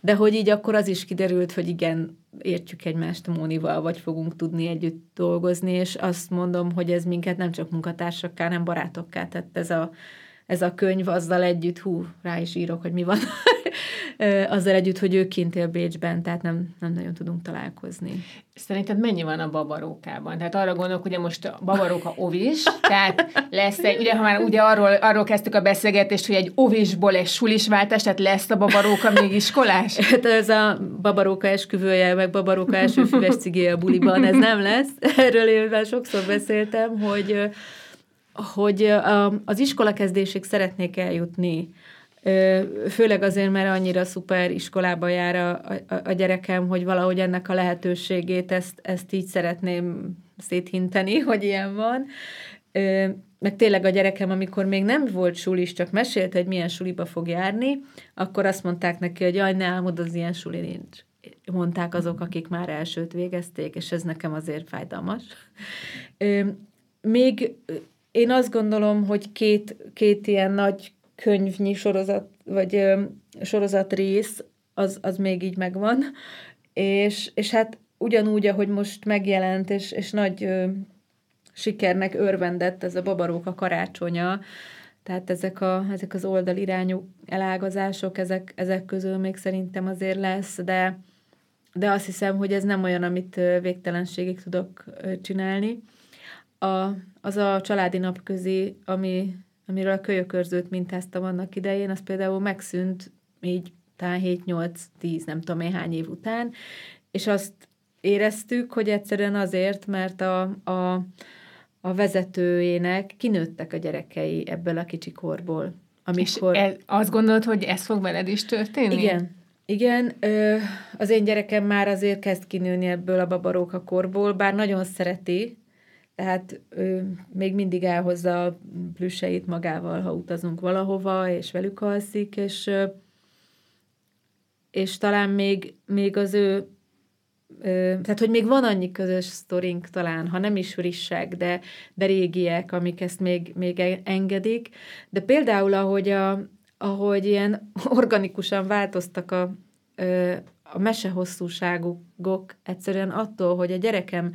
de hogy így akkor az is kiderült, hogy igen, értjük egymást a Mónival, vagy fogunk tudni együtt dolgozni, és azt mondom, hogy ez minket nem csak munkatársakká, hanem barátokká tett ez a, ez a könyv, azzal együtt, hú, rá is írok, hogy mi van, azzal együtt, hogy ő kint él Bécsben, tehát nem, nem nagyon tudunk találkozni. Szerinted mennyi van a babarókában? Tehát arra gondolok, hogy most a babaróka ovis, tehát lesz egy, ugye ha már ugye arról, arról kezdtük a beszélgetést, hogy egy ovisból egy sulis váltás, tehát lesz a babaróka még iskolás? Hát ez a babaróka esküvője, meg babaróka első füves cigé a buliban, ez nem lesz. Erről én már sokszor beszéltem, hogy hogy az iskola kezdésig szeretnék eljutni Főleg azért, mert annyira szuper iskolába jár a, a, a gyerekem, hogy valahogy ennek a lehetőségét, ezt, ezt így szeretném széthinteni, hogy ilyen van. Meg tényleg a gyerekem, amikor még nem volt sulis, csak mesélte, hogy milyen suliba fog járni, akkor azt mondták neki, hogy jaj, ne álmod, az ilyen suli nincs. Mondták azok, akik már elsőt végezték, és ez nekem azért fájdalmas. Még én azt gondolom, hogy két, két ilyen nagy könyvnyi sorozat, vagy ö, sorozat rész, az, az még így megvan, és, és hát ugyanúgy, ahogy most megjelent, és, és nagy ö, sikernek örvendett ez a babaróka karácsonya, tehát ezek, a, ezek az oldalirányú elágazások, ezek, ezek közül még szerintem azért lesz, de, de azt hiszem, hogy ez nem olyan, amit végtelenségig tudok csinálni. A, az a családi napközi, ami amiről a kölyökörzőt mintáztam annak idején, az például megszűnt így talán 7-8-10, nem tudom én hány év után, és azt éreztük, hogy egyszerűen azért, mert a, a, a vezetőjének kinőttek a gyerekei ebből a kicsi korból. Amikor... És e, azt gondolod, hogy ez fog veled is történni? Igen. Igen, ö, az én gyerekem már azért kezd kinőni ebből a babaróka korból, bár nagyon szereti, tehát ő még mindig elhozza a plüsseit magával, ha utazunk valahova, és velük alszik, és, és talán még, még az ő tehát, hogy még van annyi közös sztorink talán, ha nem is frissek, de, de régiek, amik ezt még, még engedik. De például, ahogy, a, ahogy ilyen organikusan változtak a, a mesehosszúságok, egyszerűen attól, hogy a gyerekem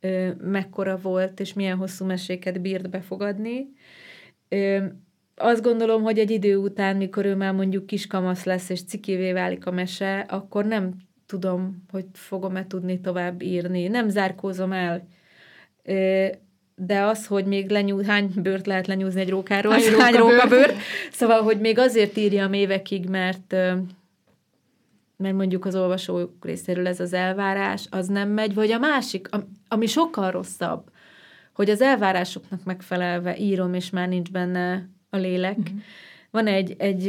ö, mekkora volt, és milyen hosszú meséket bírt befogadni. Ö, azt gondolom, hogy egy idő után, mikor ő már mondjuk kiskamasz lesz, és cikévé válik a mese, akkor nem tudom, hogy fogom-e tudni tovább írni. Nem zárkózom el. Ö, de az, hogy még lenyúz, hány bőrt lehet lenyúzni egy rókáról, hány, hány rókabőrt. Szóval, hogy még azért írjam évekig, mert mert mondjuk az olvasók részéről ez az elvárás, az nem megy, vagy a másik, ami sokkal rosszabb, hogy az elvárásoknak megfelelve írom, és már nincs benne a lélek. Uh-huh. Van egy, egy,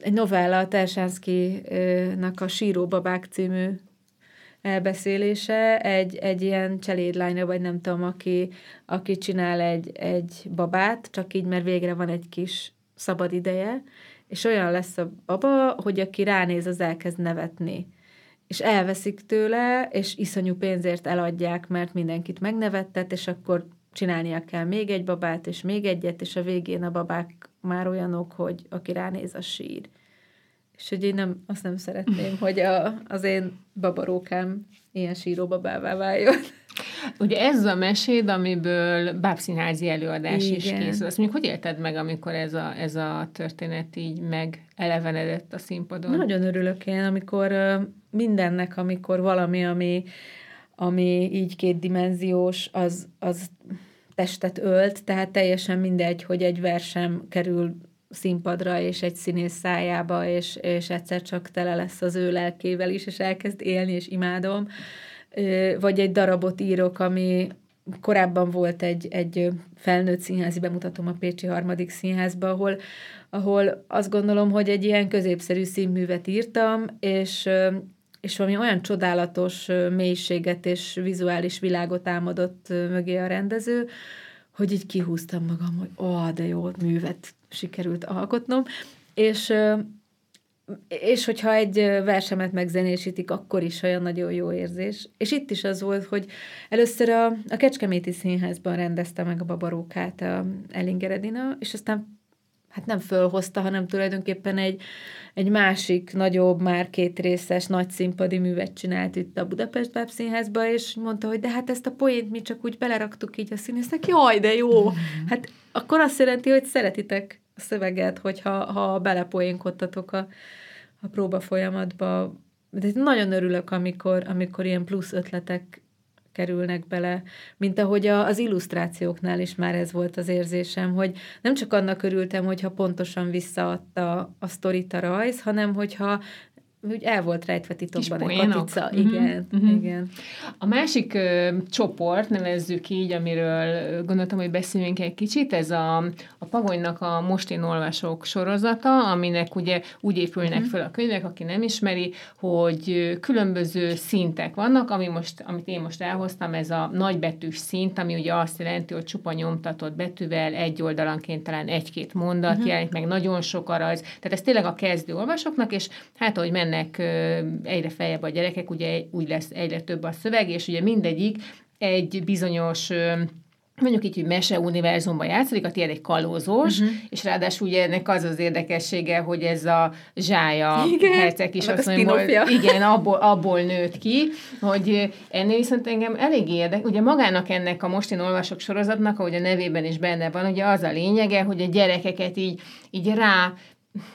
egy novella, a Tersánszki-nak a Síróbabák című elbeszélése, egy, egy ilyen cselédlánya, vagy nem tudom, aki, aki csinál egy, egy babát, csak így, mert végre van egy kis szabad ideje, és olyan lesz a baba, hogy aki ránéz, az elkezd nevetni. És elveszik tőle, és iszonyú pénzért eladják, mert mindenkit megnevettet, és akkor csinálnia kell még egy babát, és még egyet, és a végén a babák már olyanok, hogy aki ránéz, az sír. És hogy én nem, azt nem szeretném, hogy a, az én babarókám ilyen síróbabává váljon. Ugye ez a meséd, amiből bábszínházi előadás Igen. is készül. Azt mondjuk, hogy élted meg, amikor ez a, ez a történet így megelevenedett a színpadon? Nagyon örülök én, amikor mindennek, amikor valami, ami, ami így kétdimenziós, az, az testet ölt, tehát teljesen mindegy, hogy egy versem kerül színpadra, és egy színész szájába, és, és egyszer csak tele lesz az ő lelkével is, és elkezd élni, és imádom. Vagy egy darabot írok, ami korábban volt egy, egy felnőtt színházi bemutatom a Pécsi Harmadik Színházba, ahol, ahol azt gondolom, hogy egy ilyen középszerű színművet írtam, és, és valami olyan csodálatos mélységet és vizuális világot álmodott mögé a rendező, hogy így kihúztam magam, hogy ó, oh, de jó művet sikerült alkotnom, és és hogyha egy versemet megzenésítik, akkor is olyan nagyon jó érzés. És itt is az volt, hogy először a, a Kecskeméti Színházban rendezte meg a babarókát a Ellinger Edina, és aztán hát nem fölhozta, hanem tulajdonképpen egy, egy másik, nagyobb, már két részes, nagy színpadi művet csinált itt a Budapest Báb Színházba, és mondta, hogy de hát ezt a poént mi csak úgy beleraktuk így a színésznek, jaj, de jó! Mm-hmm. Hát akkor azt jelenti, hogy szeretitek szöveget, hogyha ha belepoénkodtatok a, a próba folyamatba. De nagyon örülök, amikor, amikor ilyen plusz ötletek kerülnek bele, mint ahogy a, az illusztrációknál is már ez volt az érzésem, hogy nem csak annak örültem, hogyha pontosan visszaadta a sztorit a rajz, hanem hogyha úgy el volt rejtve titokban egy katica. Mm-hmm. Igen, mm-hmm. igen. A másik ö, csoport, nevezzük így, amiről gondoltam, hogy beszéljünk egy kicsit, ez a, a Pagonynak a Most én olvasok sorozata, aminek ugye úgy épülnek mm-hmm. föl a könyvek, aki nem ismeri, hogy különböző szintek vannak, ami most, amit én most elhoztam, ez a nagybetűs szint, ami ugye azt jelenti, hogy csupa nyomtatott betűvel egy oldalanként talán egy-két mondat mm-hmm. jelenik meg, nagyon sok a rajz. Tehát ez tényleg a kezdő olvasóknak, és hát, ahogy mennek mennek egyre feljebb a gyerekek, ugye úgy lesz egyre több a szöveg, és ugye mindegyik egy bizonyos mondjuk így, hogy mese univerzumban játszik, a tiéd egy kalózós, uh-huh. és ráadásul ugye ennek az az érdekessége, hogy ez a zsája igen, herceg is azt mondja, hogy igen, abból, abból nőtt ki, hogy ennél viszont engem elég érdek, ugye magának ennek a most én olvasok sorozatnak, ahogy a nevében is benne van, ugye az a lényege, hogy a gyerekeket így, így rá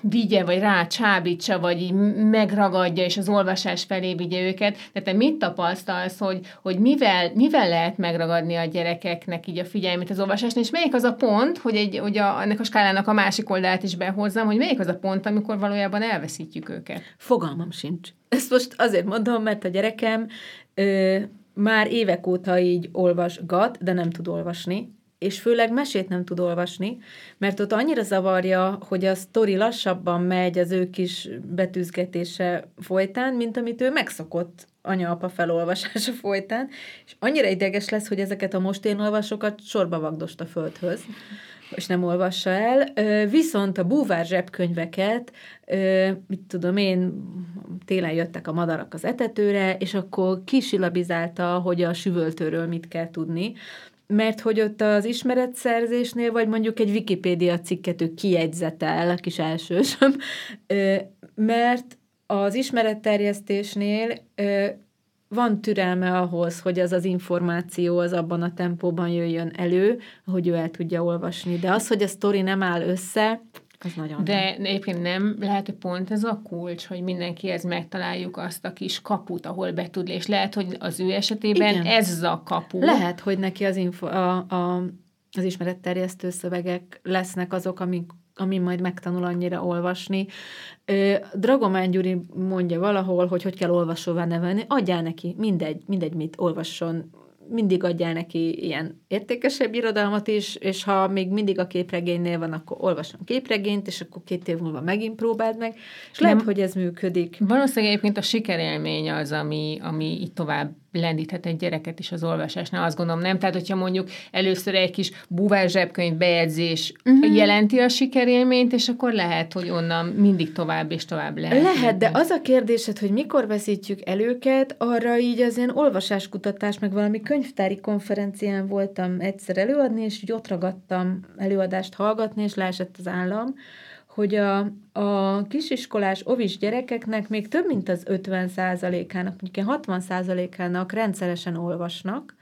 vigye, vagy rácsábítsa, vagy így megragadja, és az olvasás felé vigye őket. De te mit tapasztalsz, hogy, hogy mivel, mivel lehet megragadni a gyerekeknek így a figyelmét az olvasásnál, és melyik az a pont, hogy, egy, hogy a, ennek a skálának a másik oldalát is behozzam, hogy melyik az a pont, amikor valójában elveszítjük őket? Fogalmam sincs. Ezt most azért mondom, mert a gyerekem ö, már évek óta így olvasgat, de nem tud olvasni, és főleg mesét nem tud olvasni, mert ott annyira zavarja, hogy a sztori lassabban megy az ő kis betűzgetése folytán, mint amit ő megszokott anya-apa felolvasása folytán, és annyira ideges lesz, hogy ezeket a most én olvasokat sorba vagdost a földhöz, és nem olvassa el. Viszont a búvár zsebkönyveket, mit tudom én, télen jöttek a madarak az etetőre, és akkor kisilabizálta, hogy a süvöltőről mit kell tudni, mert hogy ott az ismeretszerzésnél, vagy mondjuk egy Wikipédia cikket ő kiegyzetel, a kis elsősöm, mert az ismeretterjesztésnél van türelme ahhoz, hogy az az információ az abban a tempóban jöjjön elő, hogy ő el tudja olvasni. De az, hogy a sztori nem áll össze, az nagyon De nem. egyébként nem lehet, hogy pont ez a kulcs, hogy mindenkihez megtaláljuk azt a kis kaput, ahol be tud, és lehet, hogy az ő esetében Igen. ez a kapu. Lehet, hogy neki az, info, a, a, az ismeretterjesztő szövegek lesznek azok, amik ami majd megtanul annyira olvasni. Dragomán Gyuri mondja valahol, hogy hogy kell olvasóvá nevelni, adjál neki, mindegy, mindegy mit olvasson, mindig adjál neki ilyen értékesebb irodalmat is, és ha még mindig a képregénynél van, akkor olvasom képregényt, és akkor két év múlva megint próbáld meg, és lehet, Nem. hogy ez működik. Valószínűleg egyébként a sikerélmény az, ami, ami itt tovább lendíthet egy gyereket is az olvasásnál, azt gondolom, nem? Tehát, hogyha mondjuk először egy kis buvár zsebkönyv bejegyzés uh-huh. jelenti a sikerélményt, és akkor lehet, hogy onnan mindig tovább és tovább lehet. Lehet, de az a kérdésed, hogy mikor veszítjük el őket, arra így az ilyen olvasáskutatás, meg valami könyvtári konferencián voltam egyszer előadni, és így ott ragadtam előadást hallgatni, és leesett az állam, hogy a, a kisiskolás ovis gyerekeknek még több mint az 50%-ának, mondjuk 60%-ának rendszeresen olvasnak,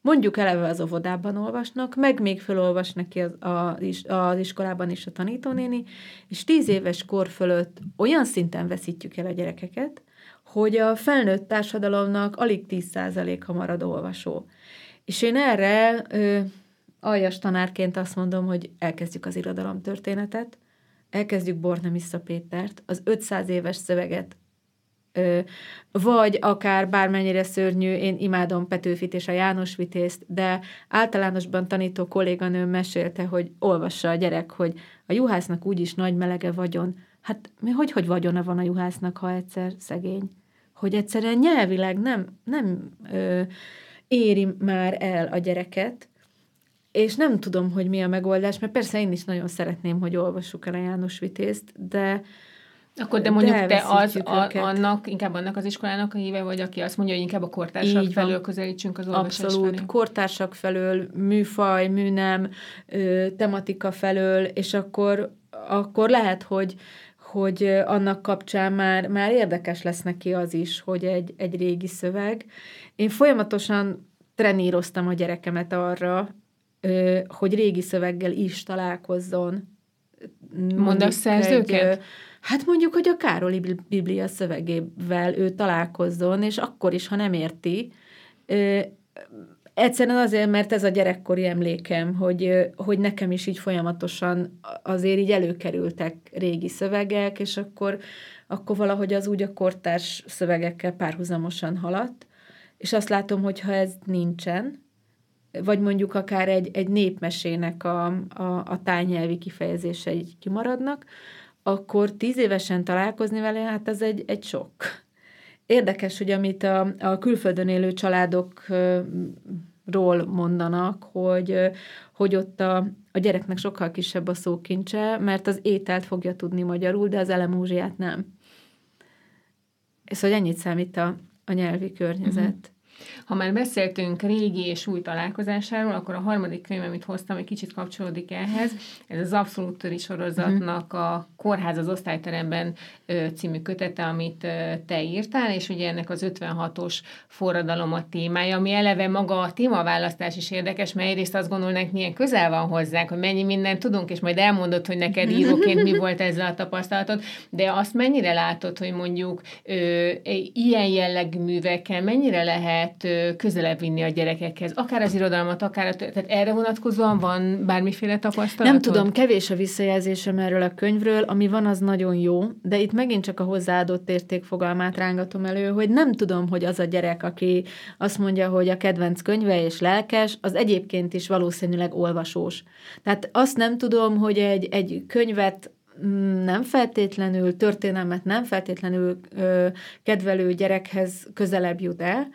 mondjuk eleve az óvodában olvasnak, meg még felolvas neki az, az iskolában is a tanítónéni, és tíz éves kor fölött olyan szinten veszítjük el a gyerekeket, hogy a felnőtt társadalomnak alig 10%-a marad olvasó. És én erre ö, aljas tanárként azt mondom, hogy elkezdjük az irodalomtörténetet, elkezdjük Bornemissza Pétert, az 500 éves szöveget vagy akár bármennyire szörnyű, én imádom Petőfit és a János Vitézt, de általánosban tanító kolléganőm mesélte, hogy olvassa a gyerek, hogy a juhásznak úgyis nagy melege vagyon. Hát mi hogy, hogy vagyona van a juhásznak, ha egyszer szegény? Hogy egyszerűen nyelvileg nem, nem ö, éri már el a gyereket, és nem tudom, hogy mi a megoldás, mert persze én is nagyon szeretném, hogy olvassuk el a János Vitézt, de akkor de mondjuk de te az, a, annak, inkább annak az iskolának a híve vagy, aki azt mondja, hogy inkább a kortársak Így felől van. közelítsünk az olvasás Abszolút, felé. kortársak felől, műfaj, műnem, tematika felől, és akkor, akkor lehet, hogy, hogy annak kapcsán már, már érdekes lesz neki az is, hogy egy, egy régi szöveg. Én folyamatosan treníroztam a gyerekemet arra, hogy régi szöveggel is találkozzon. Mondasz szerzőket? Egy, Hát mondjuk, hogy a Károli Biblia szövegével ő találkozzon, és akkor is, ha nem érti, egyszerűen azért, mert ez a gyerekkori emlékem, hogy, hogy nekem is így folyamatosan azért így előkerültek régi szövegek, és akkor, akkor valahogy az úgy a kortárs szövegekkel párhuzamosan haladt, és azt látom, hogy ha ez nincsen, vagy mondjuk akár egy, egy népmesének a, a, a tájnyelvi kifejezései kimaradnak, akkor tíz évesen találkozni vele, hát ez egy, egy sok. Érdekes, hogy amit a, a külföldön élő családokról mondanak, hogy, hogy ott a, a gyereknek sokkal kisebb a szókincse, mert az ételt fogja tudni magyarul, de az elemúzsiát nem. És hogy ennyit számít a, a nyelvi környezet. Uh-huh. Ha már beszéltünk régi és új találkozásáról, akkor a harmadik könyv, amit hoztam, egy kicsit kapcsolódik ehhez. Ez az Abszolút Töri sorozatnak a Kórház az osztályteremben című kötete, amit te írtál, és ugye ennek az 56-os forradalom a témája, ami eleve maga a témaválasztás is érdekes, mert egyrészt azt gondolnak, milyen közel van hozzánk, hogy mennyi mindent tudunk, és majd elmondod, hogy neked íróként mi volt ezzel a tapasztalatod, de azt mennyire látod, hogy mondjuk ö, ilyen jellegű művekkel mennyire lehet lehet közelebb vinni a gyerekekhez, akár az irodalmat, akár a, tehát erre vonatkozóan van bármiféle tapasztalat? Nem tudom, kevés a visszajelzésem erről a könyvről, ami van, az nagyon jó, de itt megint csak a hozzáadott érték fogalmát rángatom elő, hogy nem tudom, hogy az a gyerek, aki azt mondja, hogy a kedvenc könyve és lelkes, az egyébként is valószínűleg olvasós. Tehát azt nem tudom, hogy egy, egy könyvet mm, nem feltétlenül, történelmet nem feltétlenül ö, kedvelő gyerekhez közelebb jut el,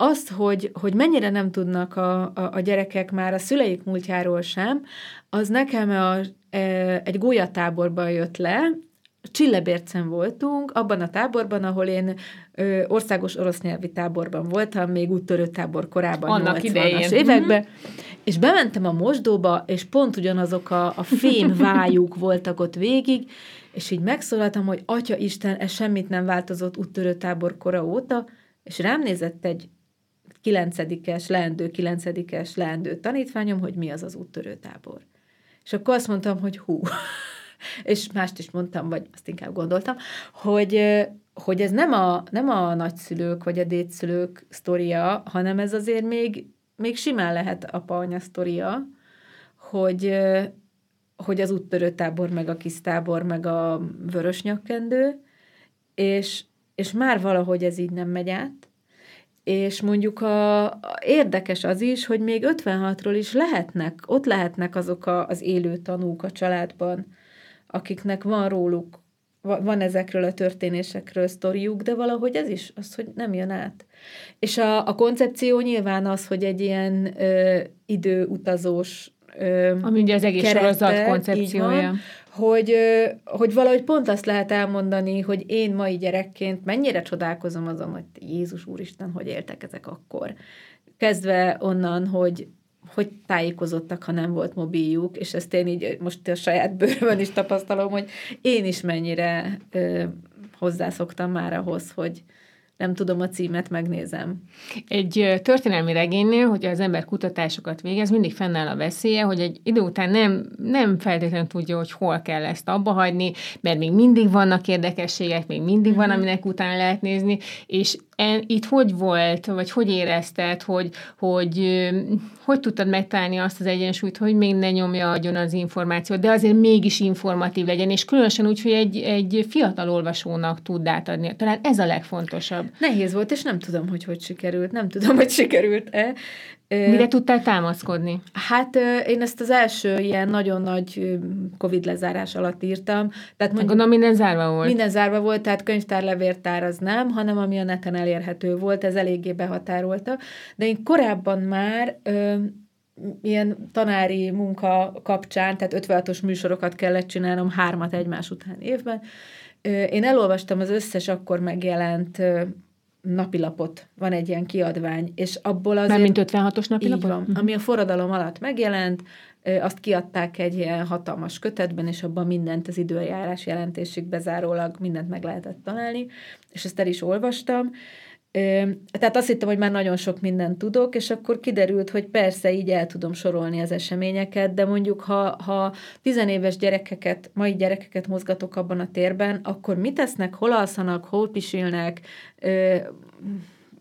azt, hogy, hogy mennyire nem tudnak a, a, a gyerekek már a szüleik múltjáról sem, az nekem a, e, egy gólyatáborban jött le, Csillebércen voltunk, abban a táborban, ahol én ö, országos orosz nyelvi táborban voltam, még úttörő tábor korában, Annak 80-as idején. években, mm-hmm. és bementem a mosdóba, és pont ugyanazok a, a fém vájuk voltak ott végig, és így megszólaltam, hogy Atya Isten, ez semmit nem változott úttörő tábor kora óta, és rám nézett egy kilencedikes, leendő kilencedikes, leendő tanítványom, hogy mi az az úttörőtábor. És akkor azt mondtam, hogy hú, és mást is mondtam, vagy azt inkább gondoltam, hogy, hogy ez nem a, nem a nagyszülők vagy a dédszülők sztoria, hanem ez azért még, még simán lehet apa-anya sztoria, hogy, hogy az úttörőtábor, meg a kisztábor, meg a vörös nyakkendő, és, és már valahogy ez így nem megy át, és mondjuk a, a, érdekes az is, hogy még 56-ról is lehetnek, ott lehetnek azok a, az élő tanúk a családban, akiknek van róluk, van ezekről a történésekről sztoriuk, de valahogy ez is az, hogy nem jön át. És a, a koncepció nyilván az, hogy egy ilyen ö, időutazós ö, Ami ugye az egész sorozat koncepciója. Van, hogy, hogy valahogy pont azt lehet elmondani, hogy én mai gyerekként mennyire csodálkozom azon, hogy Jézus Úristen, hogy éltek ezek akkor. Kezdve onnan, hogy hogy tájékozottak, ha nem volt mobiljuk, és ezt én így most a saját bőrömön is tapasztalom, hogy én is mennyire ö, hozzászoktam már ahhoz, hogy, nem tudom a címet, megnézem. Egy történelmi regénynél, hogy az ember kutatásokat végez, mindig fennáll a veszélye, hogy egy idő után nem, nem feltétlenül tudja, hogy hol kell ezt abba hagyni, mert még mindig vannak érdekességek, még mindig van, mhm. aminek után lehet nézni, és en, itt hogy volt, vagy hogy érezted, hogy, hogy hogy tudtad megtalálni azt az egyensúlyt, hogy még ne nyomja agyon az információt, de azért mégis informatív legyen, és különösen úgy, hogy egy, egy fiatal olvasónak tud átadni. Talán ez a legfontosabb. Nehéz volt, és nem tudom, hogy hogy sikerült. Nem tudom, hogy sikerült-e. Mire tudtál támaszkodni? Hát én ezt az első ilyen nagyon nagy Covid lezárás alatt írtam. Tehát mondjuk, Gondolom minden zárva volt. Minden zárva volt, tehát könyvtár, levértár az nem, hanem ami a neten elérhető volt, ez eléggé behatárolta. De én korábban már ilyen tanári munka kapcsán, tehát 56-os műsorokat kellett csinálnom hármat egymás után évben. Én elolvastam az összes akkor megjelent napilapot, van egy ilyen kiadvány, és abból az. Már mint 56-os napilapot? Így van, uh-huh. ami a forradalom alatt megjelent, azt kiadták egy ilyen hatalmas kötetben, és abban mindent az időjárás jelentésig bezárólag mindent meg lehetett találni, és ezt el is olvastam, tehát azt hittem, hogy már nagyon sok mindent tudok, és akkor kiderült, hogy persze így el tudom sorolni az eseményeket, de mondjuk ha, ha tizenéves gyerekeket, mai gyerekeket mozgatok abban a térben, akkor mit tesznek, hol alszanak, hol pisilnek,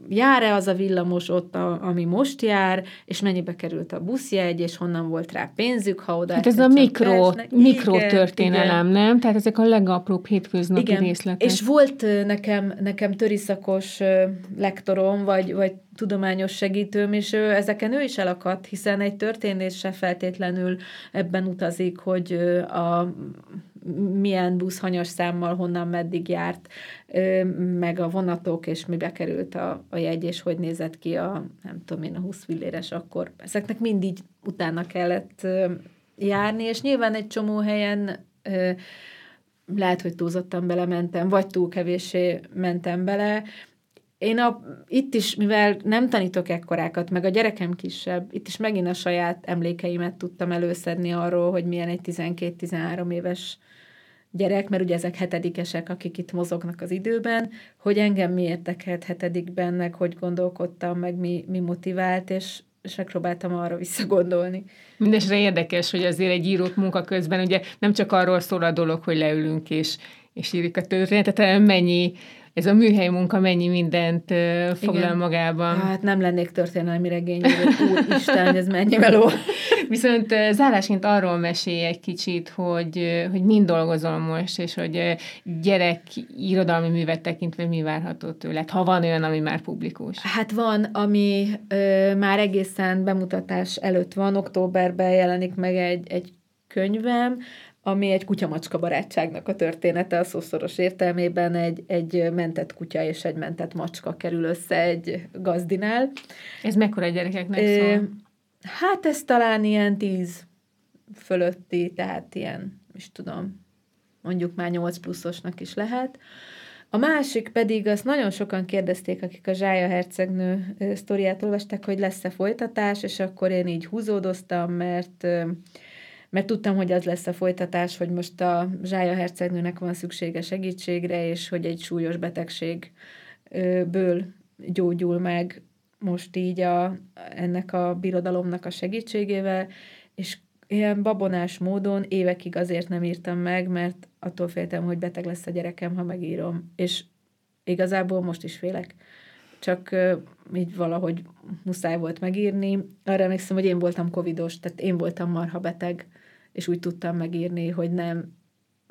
jár-e az a villamos ott, a, ami most jár, és mennyibe került a buszjegy, és honnan volt rá pénzük, ha oda Hát ez a mikro, mikro történelem, igen. nem? Tehát ezek a legapróbb hétköznapi igen. részletek. És volt nekem, nekem töriszakos lektorom, vagy, vagy tudományos segítőm, és ő, ezeken ő is elakadt, hiszen egy történés se feltétlenül ebben utazik, hogy a milyen busz hanyas számmal honnan meddig járt, meg a vonatok, és mibe került a, a jegy, és hogy nézett ki a, nem tudom én, a 20 filléres akkor. Ezeknek mindig utána kellett járni, és nyilván egy csomó helyen lehet, hogy túlzottan belementem, vagy túl kevéssé mentem bele, én a, itt is, mivel nem tanítok ekkorákat, meg a gyerekem kisebb, itt is megint a saját emlékeimet tudtam előszedni arról, hogy milyen egy 12-13 éves gyerek, mert ugye ezek hetedikesek, akik itt mozognak az időben, hogy engem mi érdekelt hetedikben, meg hogy gondolkodtam, meg mi, mi motivált, és, és megpróbáltam arra visszagondolni. Mindenesetre érdekes, hogy azért egy írót munka közben ugye nem csak arról szól a dolog, hogy leülünk és, és írjuk a történetet, hanem mennyi ez a műhely munka mennyi mindent uh, foglal Igen. magában. Hát nem lennék történelmi regény, úristen, ez mennyi meló. Viszont uh, zárásként arról mesélj egy kicsit, hogy, uh, hogy mind dolgozol most, és hogy uh, gyerek irodalmi művet tekintve mi várható tőled, ha van olyan, ami már publikus. Hát van, ami uh, már egészen bemutatás előtt van, októberben jelenik meg egy, egy könyvem, ami egy kutyamacska barátságnak a története a szószoros értelmében, egy, egy mentett kutya és egy mentett macska kerül össze egy gazdinál. Ez mekkora gyerekeknek szól? Hát ez talán ilyen tíz fölötti, tehát ilyen, is tudom, mondjuk már nyolc pluszosnak is lehet. A másik pedig, azt nagyon sokan kérdezték, akik a Zsája hercegnő sztoriát olvasták, hogy lesz-e folytatás, és akkor én így húzódoztam, mert mert tudtam, hogy az lesz a folytatás, hogy most a Zsája hercegnőnek van szüksége segítségre, és hogy egy súlyos betegségből gyógyul meg most így a, ennek a birodalomnak a segítségével, és ilyen babonás módon évekig azért nem írtam meg, mert attól féltem, hogy beteg lesz a gyerekem, ha megírom. És igazából most is félek. Csak így valahogy muszáj volt megírni. Arra emlékszem, hogy én voltam covidos, tehát én voltam marha beteg, és úgy tudtam megírni, hogy nem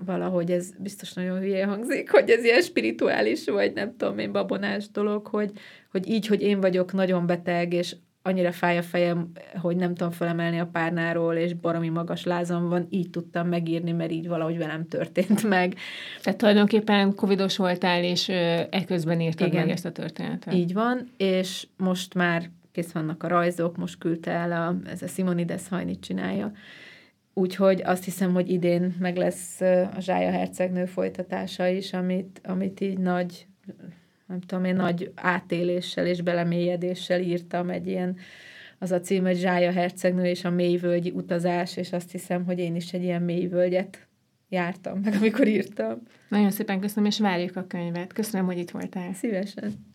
valahogy ez biztos nagyon hülye hangzik, hogy ez ilyen spirituális, vagy nem tudom én, babonás dolog, hogy, hogy így, hogy én vagyok nagyon beteg, és annyira fáj a fejem, hogy nem tudom felemelni a párnáról, és baromi magas lázam van, így tudtam megírni, mert így valahogy velem történt meg. Tehát tulajdonképpen covidos voltál, és ekközben írtad Igen. meg ezt a történetet. Így van, és most már kész vannak a rajzok, most küldte el a, ez a Simonides hajnit csinálja, Úgyhogy azt hiszem, hogy idén meg lesz a Zsája hercegnő folytatása is, amit, amit így nagy, nem tudom én, nagy átéléssel és belemélyedéssel írtam egy ilyen, az a cím, hogy Zsája hercegnő és a mélyvölgyi utazás, és azt hiszem, hogy én is egy ilyen mélyvölgyet jártam meg, amikor írtam. Nagyon szépen köszönöm, és várjuk a könyvet. Köszönöm, hogy itt voltál. Szívesen.